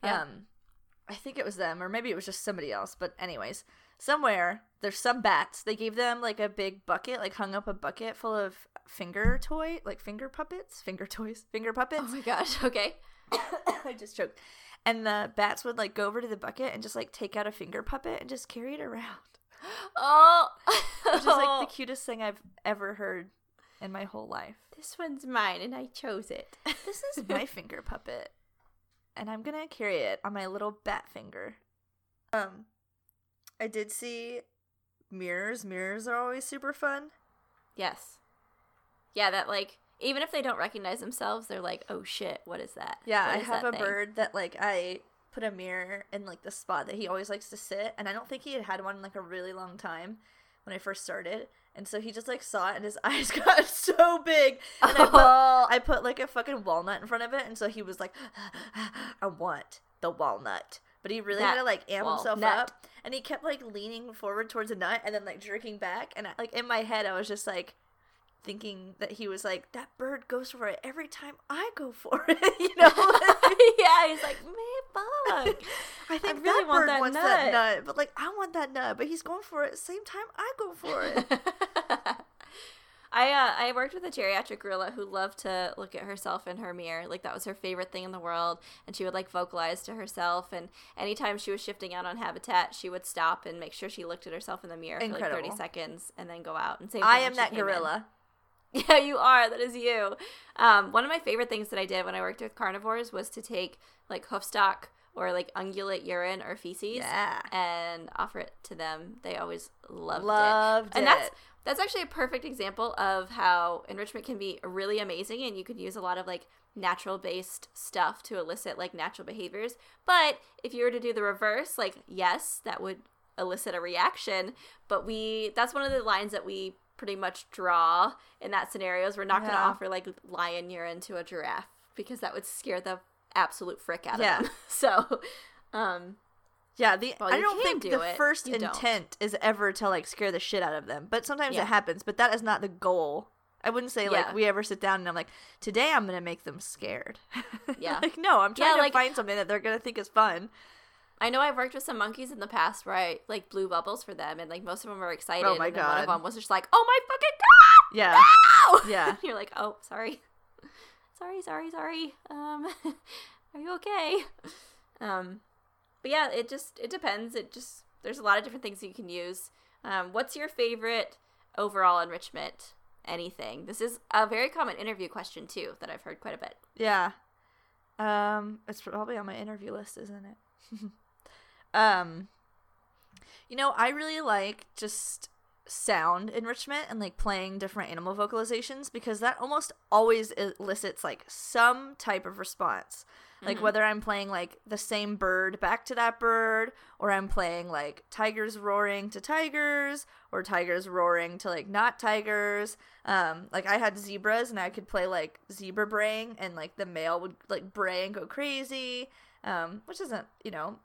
Yeah. Um I think it was them, or maybe it was just somebody else, but anyways, somewhere there's some bats. They gave them like a big bucket, like hung up a bucket full of finger toy, like finger puppets, finger toys, finger puppets. oh my gosh, okay. I just choked. And the bats would like go over to the bucket and just like take out a finger puppet and just carry it around. Oh, Which is like the cutest thing I've ever heard in my whole life. this one's mine and I chose it. This is my finger puppet. And I'm gonna carry it on my little bat finger. Um I did see mirrors. Mirrors are always super fun. yes. Yeah, that like even if they don't recognize themselves, they're like, "Oh shit, what is that?" Yeah, What I have a thing?" bird that like I put a mirror in like the spot that he always likes to sit, and I don't think he had had one in like a really long time when I first started, and so he just like saw it, and his eyes got so big, and I put Oh, I put like a fucking walnut in front of it, and so he was like, I want the walnut. But he really had to like amp himself up, and he kept like leaning forward towards a nut, and then like jerking back, and I, like in my head, I was just like thinking that he was like, that bird goes for it every time I go for it, you know. yeah, he's like, man, fuck. I think really that want bird that wants nut." that nut, but like I want that nut, but he's going for it same time I go for it. I uh, I worked with a geriatric gorilla who loved to look at herself in her mirror. Like that was her favorite thing in the world, and she would like vocalize to herself. And anytime she was shifting out on habitat, she would stop and make sure she looked at herself in the mirror for like thirty seconds, and then go out and say, I am that gorilla. Yeah, you are. That is you. Um, one of my favorite things that I did when I worked with carnivores was to take like hoofstock or like ungulate urine or feces Yeah. and offer it to them. They always loved, it. Loved And that's that's actually a perfect example of how enrichment can be really amazing and you could use a lot of like natural based stuff to elicit like natural behaviors. But if you were to do the reverse, like yes, that would elicit a reaction, but we that's one of the lines that we pretty much draw in that scenario is we're not going to offer like lion urine to a giraffe because that would scare the absolute frick out Yeah. of them. So, um Yeah, the Well, I don't think do the it. first You don't. intent is ever to like scare the shit out of them. But sometimes Yeah. it happens, but that is not the goal. I wouldn't say like Yeah. we ever sit down and I'm like, today I'm gonna make them scared. Yeah. like no, I'm Yeah, trying like- to find something that they're gonna think is fun. I know I've worked with some monkeys in the past where I like blew bubbles for them, and like most of them were excited. Oh my and then One of them was just like, "Oh my fucking god!" Yeah. No! Yeah. You're like, "Oh, sorry, sorry, sorry, sorry. Um, are you okay?" Um, but yeah, it just it depends. It just there's a lot of different things you can use. Um, what's your favorite overall enrichment? Anything. This is a very common interview question too that I've heard quite a bit. Yeah. Um, it's probably on my interview list, isn't it? um, you know, I really like just sound enrichment and like playing different animal vocalizations because that almost always elicits like some type of response. Like Mhm. whether I'm playing like the same bird back to that bird, or I'm playing like tigers roaring to tigers, or tigers roaring to like not tigers. Um, like I had zebras and I could play like zebra braying, and like the male would like bray and go crazy, um, which isn't you know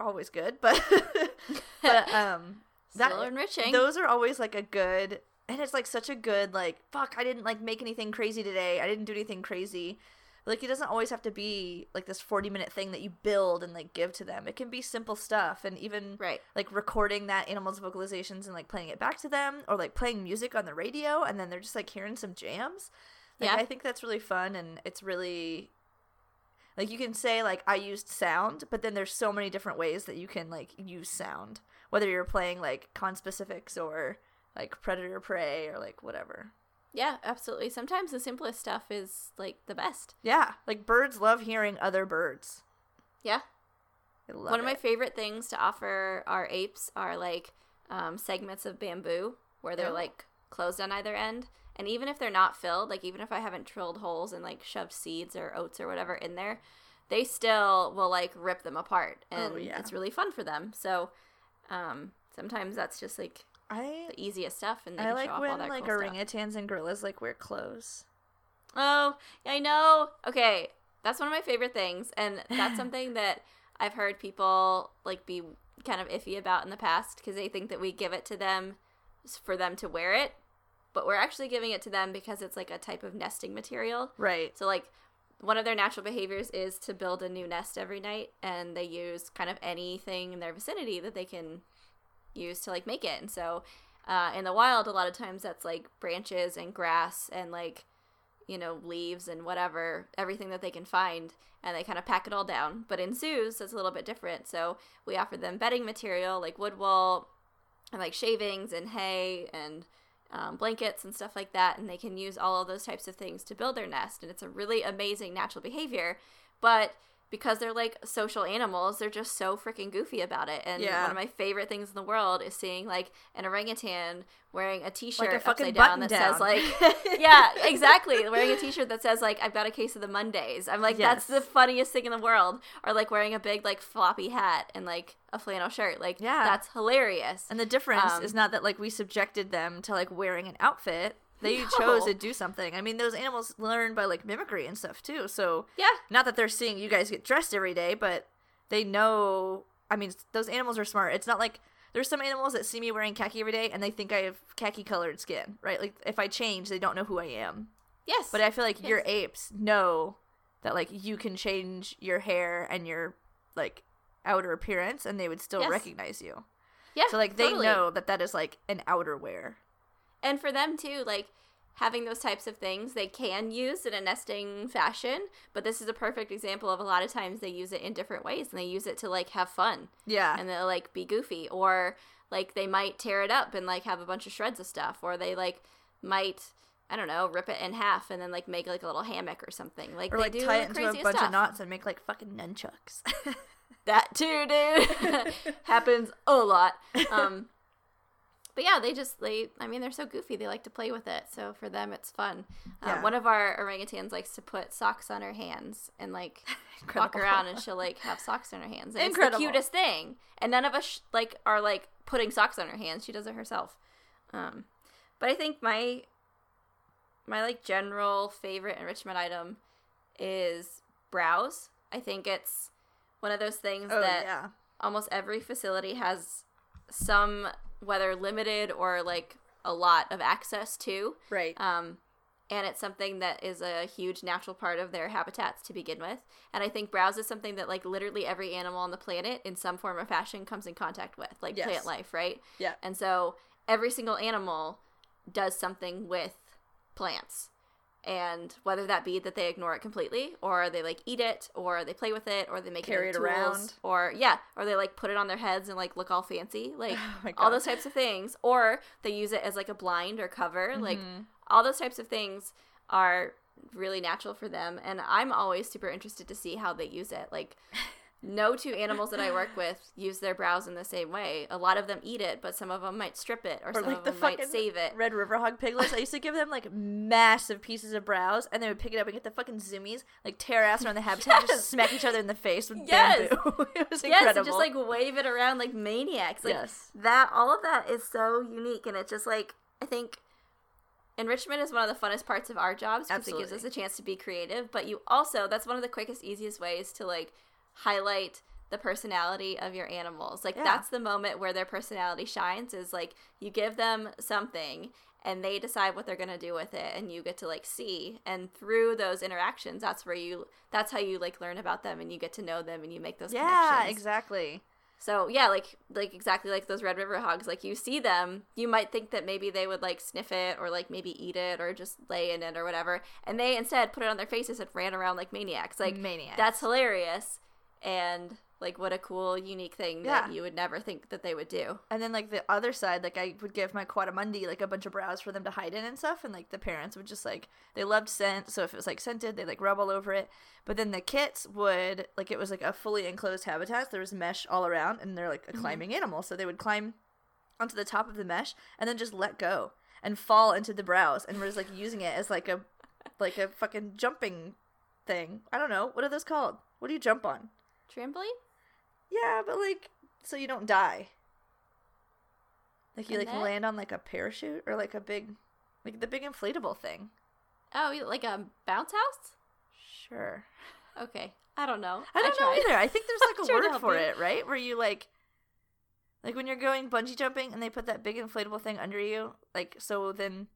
always good, but but um that Still enriching. those are always like a good and it's like such a good like fuck i didn't like make anything crazy today i didn't do anything crazy like it doesn't always have to be like this 40 minute thing that you build and like give to them it can be simple stuff and even right. like recording that animal's vocalizations and like playing it back to them or like playing music on the radio and then they're just like hearing some jams like Yeah. i think that's really fun and it's really like you can say like i used sound but then there's so many different ways that you can like use sound whether you're playing like conspecifics or like predator prey or like whatever Yeah, absolutely. Sometimes the simplest stuff is like the best. yeah like birds love hearing other birds Yeah. One of my favorite things to offer our apes are like um, segments of bamboo where they're Oh. like closed on either end. And even if they're not filled, like even if I haven't drilled holes and like shoved seeds or oats or whatever in there, they still will like rip them apart, and Oh, yeah. it's really fun for them. So um, sometimes that's just like I the easiest stuff, and they I like show off all when that like cool stuff. orangutans and gorillas like wear clothes. Oh, I know. Okay, that's one of my favorite things, and that's something that I've heard people like be kind of iffy about in the past because they think that we give it to them for them to wear it, but we're actually giving it to them because it's like a type of nesting material. Right. So like one of their natural behaviors is to build a new nest every night, and they use kind of anything in their vicinity that they can use to like make it. And so uh, in the wild, a lot of times that's like branches and grass and like you know leaves and whatever, everything that they can find, and they kind of pack it all down. But in zoos, it's a little bit different. So we offer them bedding material like wood wool and like shavings and hay and um, blankets and stuff like that, and they can use all of those types of things to build their nest. And it's a really amazing natural behavior, but because they're like social animals, they're just so freaking goofy about it. And Yeah. one of my favorite things in the world is seeing like an orangutan wearing a T-shirt Like a upside down that down. says like, yeah, exactly, wearing a T-shirt that says like I've got a case of the Mondays. I'm like, that's the funniest thing in the world. Or like wearing a big like floppy hat and like a flannel shirt. Like, Yeah. that's hilarious. And the difference Um, is not that like we subjected them to like wearing an outfit. They No. chose to do something. I mean, those animals learn by like mimicry and stuff too. So yeah, not that they're seeing you guys get dressed every day, but they know. I mean, those animals are smart. It's not like there's some animals that see me wearing khaki every day and they think I have khaki colored skin, right? Like if I change, they don't know who I am. yes. But I feel like your apes know that like you can change your hair and your like outer appearance and they would still Yes. recognize you. yeah, So like they totally. know that that is like an outerwear. And for them too like having those types of things they can use in a nesting fashion but this is a perfect example of a lot of times they use it in different ways and they use it to like have fun Yeah. and they'll like be goofy or like they might tear it up and like have a bunch of shreds of stuff or they like might i don't know rip it in half and then like make like a little hammock or something like or they like do tie it into a bunch stuff. of knots and make like fucking nunchucks. That too, dude. Happens a lot. Um, but yeah, they just they. I mean, they're so goofy. They like to play with it. So for them, it's fun. Um, Yeah. One of our orangutans likes to put socks on her hands and like walk around, and she'll like have socks on her hands. And Incredible. It's the cutest thing. And none of us like are like putting socks on her hands. She does it herself. Um, but I think my my like general favorite enrichment item is browse. I think it's one of those things Oh that yeah. almost every facility has some whether limited or like a lot of access to Right. um, and it's something that is a huge natural part of their habitats to begin with and i think browse is something that like literally every animal on the planet in some form or fashion comes in contact with like Yes. plant life right Yeah. and so every single animal does something with plants and whether that be that they ignore it completely or they like eat it or they play with it or they make Carry it, it around. or yeah or they like put it on their heads and like look all fancy like Oh all those types of things or they use it as like a blind or cover like Mhm. all those types of things are really natural for them and i'm always super interested to see how they use it like no two animals that i work with use their browse in the same way a lot of them eat it but some of them might strip it or, Or some like of the them might save it Red River Hog piglets. I used to give them like massive pieces of browse, and they would pick it up and get the fucking zoomies, like tear ass around the habitat, and just smack each other in the face with Yes. bamboo. it was yes incredible. and just like wave it around like maniacs like yes. that all of that is so unique and it's just like i think enrichment is one of the funnest parts of our jobs because it gives us a chance to be creative but you also that's one of the quickest easiest ways to like highlight the personality of your animals like Yeah. that's the moment where their personality shines is like you give them something and they decide what they're going to do with it and you get to like see and through those interactions that's where you that's how you like learn about them and you get to know them and you make those Yeah, connections exactly. so yeah, like like exactly like those Red River hogs. Like you see them, you might think that maybe they would like sniff it or like maybe eat it or just lay in it or whatever, and they instead put it on their faces and ran around like maniacs. Like maniacs. that's hilarious, and like what a cool, unique thing Yeah. that you would never think that they would do. And then like the other side, like I would give my coatimundi like a bunch of browse for them to hide in and stuff, and like the parents would just like they loved scent, so if it was like scented, they like rub all over it. But then the kits would like it was like a fully enclosed habitat. So there was mesh all around, and they're like a mm-hmm. climbing animal, so they would climb onto the top of the mesh and then just let go and fall into the browse, and we're just like using it as like a like a fucking jumping thing. I don't know. What are those called? What do you jump on? Trampoline? Yeah, but like so you don't die. Like you A like land on like a parachute or like a big like the big inflatable thing. Oh, like a bounce house? Sure. Okay. I don't know. I don't know either. I think there's like a word for you. it, right? Where you like like when you're going bungee jumping and they put that big inflatable thing under you, like so then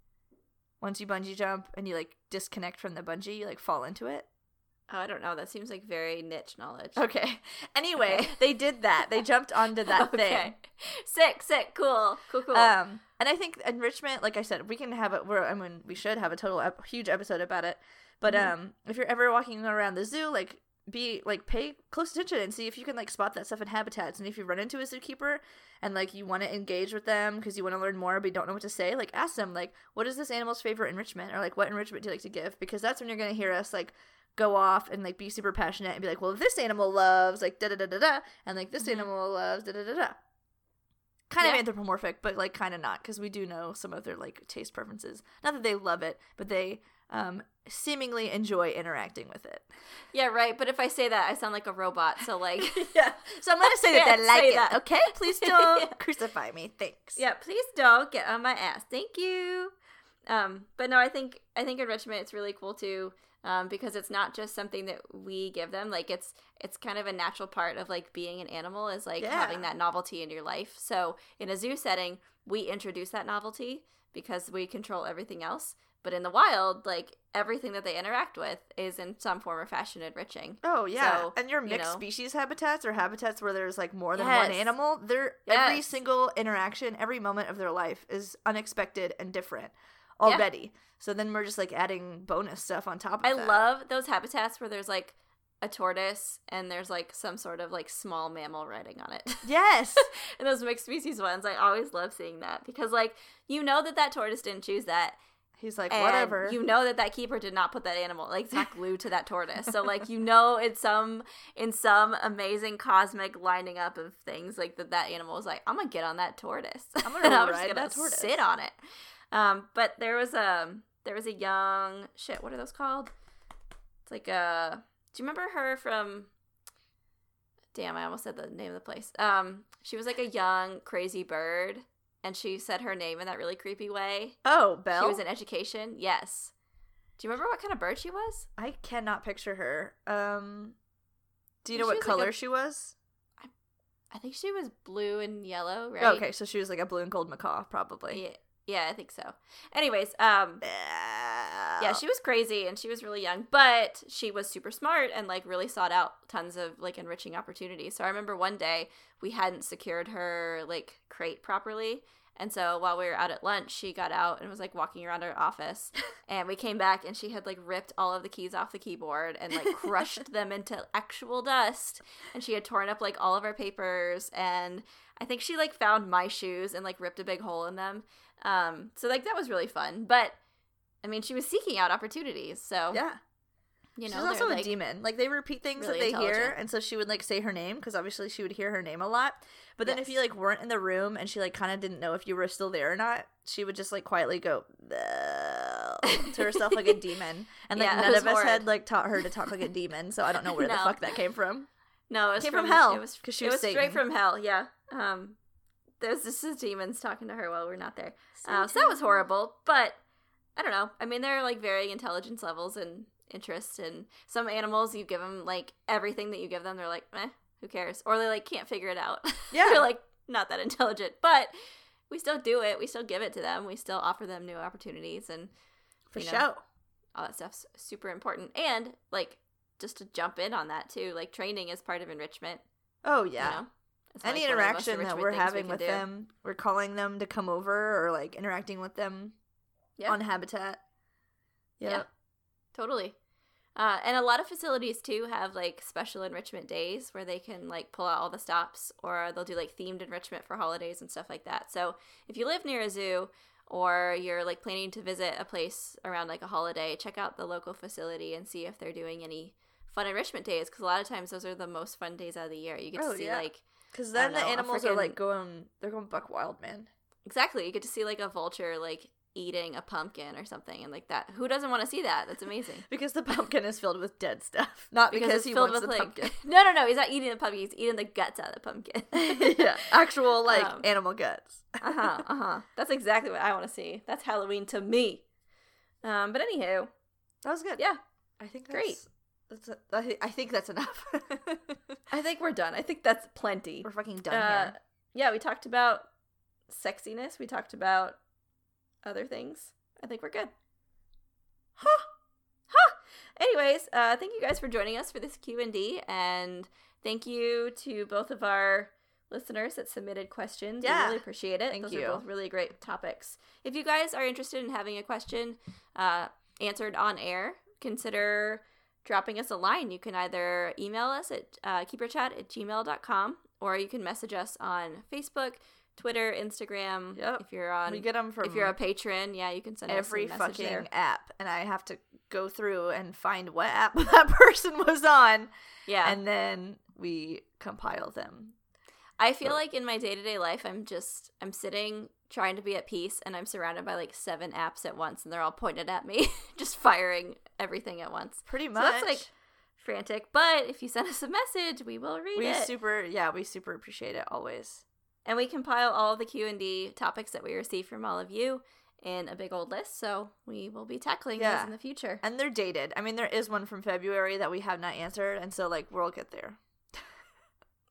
once you bungee jump and you like disconnect from the bungee, you like fall into it. Oh, I don't know. That seems like very niche knowledge. Okay. Anyway, Okay. they did that. They jumped onto that thing. Sick, sick, cool, cool, cool. Um, and I think enrichment, like I said, we can have it. We're, I mean, we should have a total ep- huge episode about it. But Mhm. um, if you're ever walking around the zoo, like be like pay close attention and see if you can like spot that stuff in habitats. And if you run into a zookeeper and like you want to engage with them because you want to learn more but you don't know what to say, like ask them like, what is this animal's favorite enrichment or like what enrichment do you like to give? Because that's when you're gonna hear us like go off and like be super passionate and be like, well, this animal loves like da da da da da, and like this Mhm. animal loves da da da da. Kind of Yeah. anthropomorphic, but like kind of not because we do know some of their like taste preferences. Not that they love it, but they um seemingly enjoy interacting with it. yeah, right. But if I say that, I sound like a robot. So like, yeah. So I'm gonna say that they like it. that. Okay, please don't Yeah. crucify me. Thanks. yeah, please don't get on my ass. Thank you. Um, but no, I think I think enrichment it's really cool too. Um, because it's not just something that we give them. Like it's it's kind of a natural part of like being an animal is like Yeah. having that novelty in your life. So in a zoo setting, we introduce that novelty because we control everything else. But in the wild, like everything that they interact with is in some form or fashion enriching. Oh yeah, So, and your you mixed know. species habitats or habitats where there's like more than one animal, they're every single interaction, every moment of their life is unexpected and different already. So then we're just like adding bonus stuff on top of I that. love those habitats where there's like a tortoise and there's like some sort of like small mammal riding on it. Yes. and those mixed species ones, I always love seeing that because like you know that that tortoise didn't choose that. He's like whatever. You know that that keeper did not put that animal like it's not glued to that tortoise. So like you know in some in some amazing cosmic lining up of things like that that animal was like I'm gonna get on that tortoise. I'm gonna And I'm just ride gonna that tortoise. sit on it. Um, but there was a there was a young shit. What are those called? It's like a. Do you remember her from? Damn, I almost said the name of the place. Um, she was like a young crazy bird, and she said her name in that really creepy way. oh, Belle. She was in education. Yes. Do you remember what kind of bird she was? I cannot picture her. Um, do you know what was like color a- she was? I, I think she was blue and yellow, right? Okay, so she was like a blue and gold macaw, probably. Yeah, yeah, I think so. Anyways, um, yeah, she was crazy and she was really young, but she was super smart and like really sought out tons of like enriching opportunities. So I remember one day we hadn't secured her like crate properly. And so while we were out at lunch, she got out and was like walking around our office. And we came back and she had like ripped all of the keys off the keyboard and like crushed them into actual dust. And she had torn up like all of our papers. And I think she like found my shoes and like ripped a big hole in them. Um, so like that was really fun. But I mean, she was seeking out opportunities. So yeah. you She's know, also they're, a like, demon. Like they repeat things really that they hear, and so she would like say her name because obviously she would hear her name a lot. But then if you like weren't in the room and she like kind of didn't know if you were still there or not, she would just like quietly go to herself like a demon. And like Yeah, none of us had like taught her to talk like a demon, so I don't know where the fuck that came from. No, it was Came from, from hell, It was 'cause she it was was straight from hell. Yeah. Um, there's this is demons talking to her while we're not there. Uh, so that was horrible. But I don't know. I mean, there are like varying intelligence levels and interests, and some animals you give them like everything that you give them, they're like, eh, who cares? Or they like can't figure it out. Yeah. they're like not that intelligent, but we still do it. We still give it to them. We still offer them new opportunities, and For you sure. all that stuff's super important. And like just to jump in on that too, like training is part of enrichment. Oh you yeah. know? Any like, one of the most interaction that we're things we having with do. them, we're calling them to come over or like interacting with them Yeah. on habitat. Yeah. Yeah. Totally. Uh, and a lot of facilities too have like special enrichment days where they can like pull out all the stops or they'll do like themed enrichment for holidays and stuff like that. So if you live near a zoo or you're like planning to visit a place around like a holiday, check out the local facility and see if they're doing any fun enrichment days because a lot of times those are the most fun days out of the year. You get Oh, to see yeah. like Because then the know, animals are like going, they're going buck wild, man. exactly you get to see like a vulture like eating a pumpkin or something and like that. Who doesn't want to see that? That's amazing. Because the pumpkin is filled with dead stuff, not because, it's he wants with the like pumpkin. no no no he's not eating the pumpkin he's eating the guts out of the pumpkin yeah, actual like Um, animal guts. uh-huh uh-huh that's exactly what i want to see that's halloween to me um but anywho That was good. yeah I think Great. That's, That's a, I, I think that's enough. i think we're done. I think that's plenty. We're fucking done Uh, here. yeah we talked about sexiness. We talked about other things. I think we're good. Huh. Huh. Anyways uh thank you guys for joining us for this q&d and thank you to both of our listeners that submitted questions. Yeah. we really appreciate it. Thank those you. are both really great topics. If you guys are interested in having a question uh answered on air consider dropping us a line you can either email us at uh, keeperchat at gmail.com or you can message us on facebook twitter instagram Yep. if you're on We get them from if you're a patron yeah you can send every us a fucking there. app, and I have to go through and find what app that person was on, yeah and then we compile them. i feel like in my day-to-day life i'm just i'm sitting trying to be at peace and i'm surrounded by like seven apps at once and they're all pointed at me just firing everything at once Pretty So much. that's, like, frantic but if you send us a message we will read we it super yeah we super appreciate it always. and we compile all of the q&d topics that we receive from all of you in a big old list so we will be tackling Yeah. those in the future And they're dated. I mean, there is one from February that we have not answered, and so like we'll get there.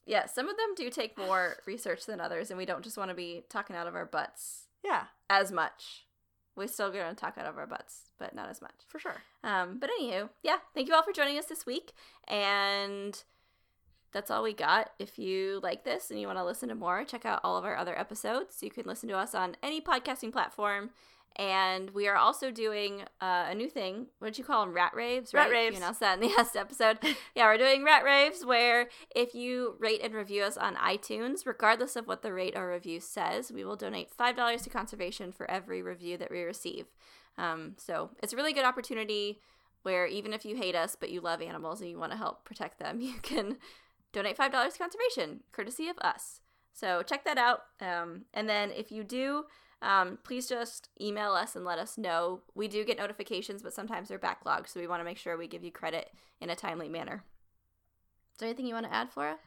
yeah some of them do take more research than others and we don't just want to be talking out of our butts Yeah, as much we're still going to talk out of our butts but not as much for sure. um but anywho yeah thank you all for joining us this week and that's all we got. If you like this and you want to listen to more, check out all of our other episodes. You can listen to us on any podcasting platform. And we are also doing uh, a new thing. What did you call them? Rat raves, Rat raves. You announced that in the last episode. yeah, we're doing rat raves where if you rate and review us on iTunes, regardless of what the rate or review says, we will donate $5 to conservation for every review that we receive. Um, so it's a really good opportunity where even if you hate us but you love animals and you want to help protect them, you can donate $5 to conservation, courtesy of us. So check that out. Um, and then if you do, um, please just email us and let us know. We do get notifications, but sometimes they're backlogged, so we want to make sure we give you credit in a timely manner. Is there anything you want to add, Flora?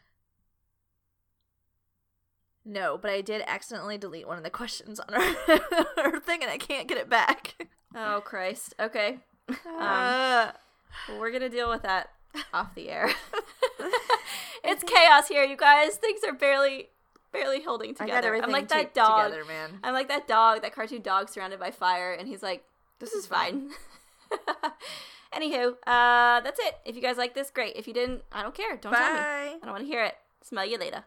No, but I did accidentally delete one of the questions on our, our thing, and I can't get it back. Oh, Christ. Okay. Uh, we're going to deal with that off the air. it's chaos here, you guys. Things are barely barely holding together. I'm like that dog. together, man. I'm like that dog, that cartoon dog surrounded by fire, and he's like, This "This is fine." Anywho, uh, that's it. If you guys like this, great. If you didn't, I don't care. Don't tell me. I don't want to hear it. Smell you later.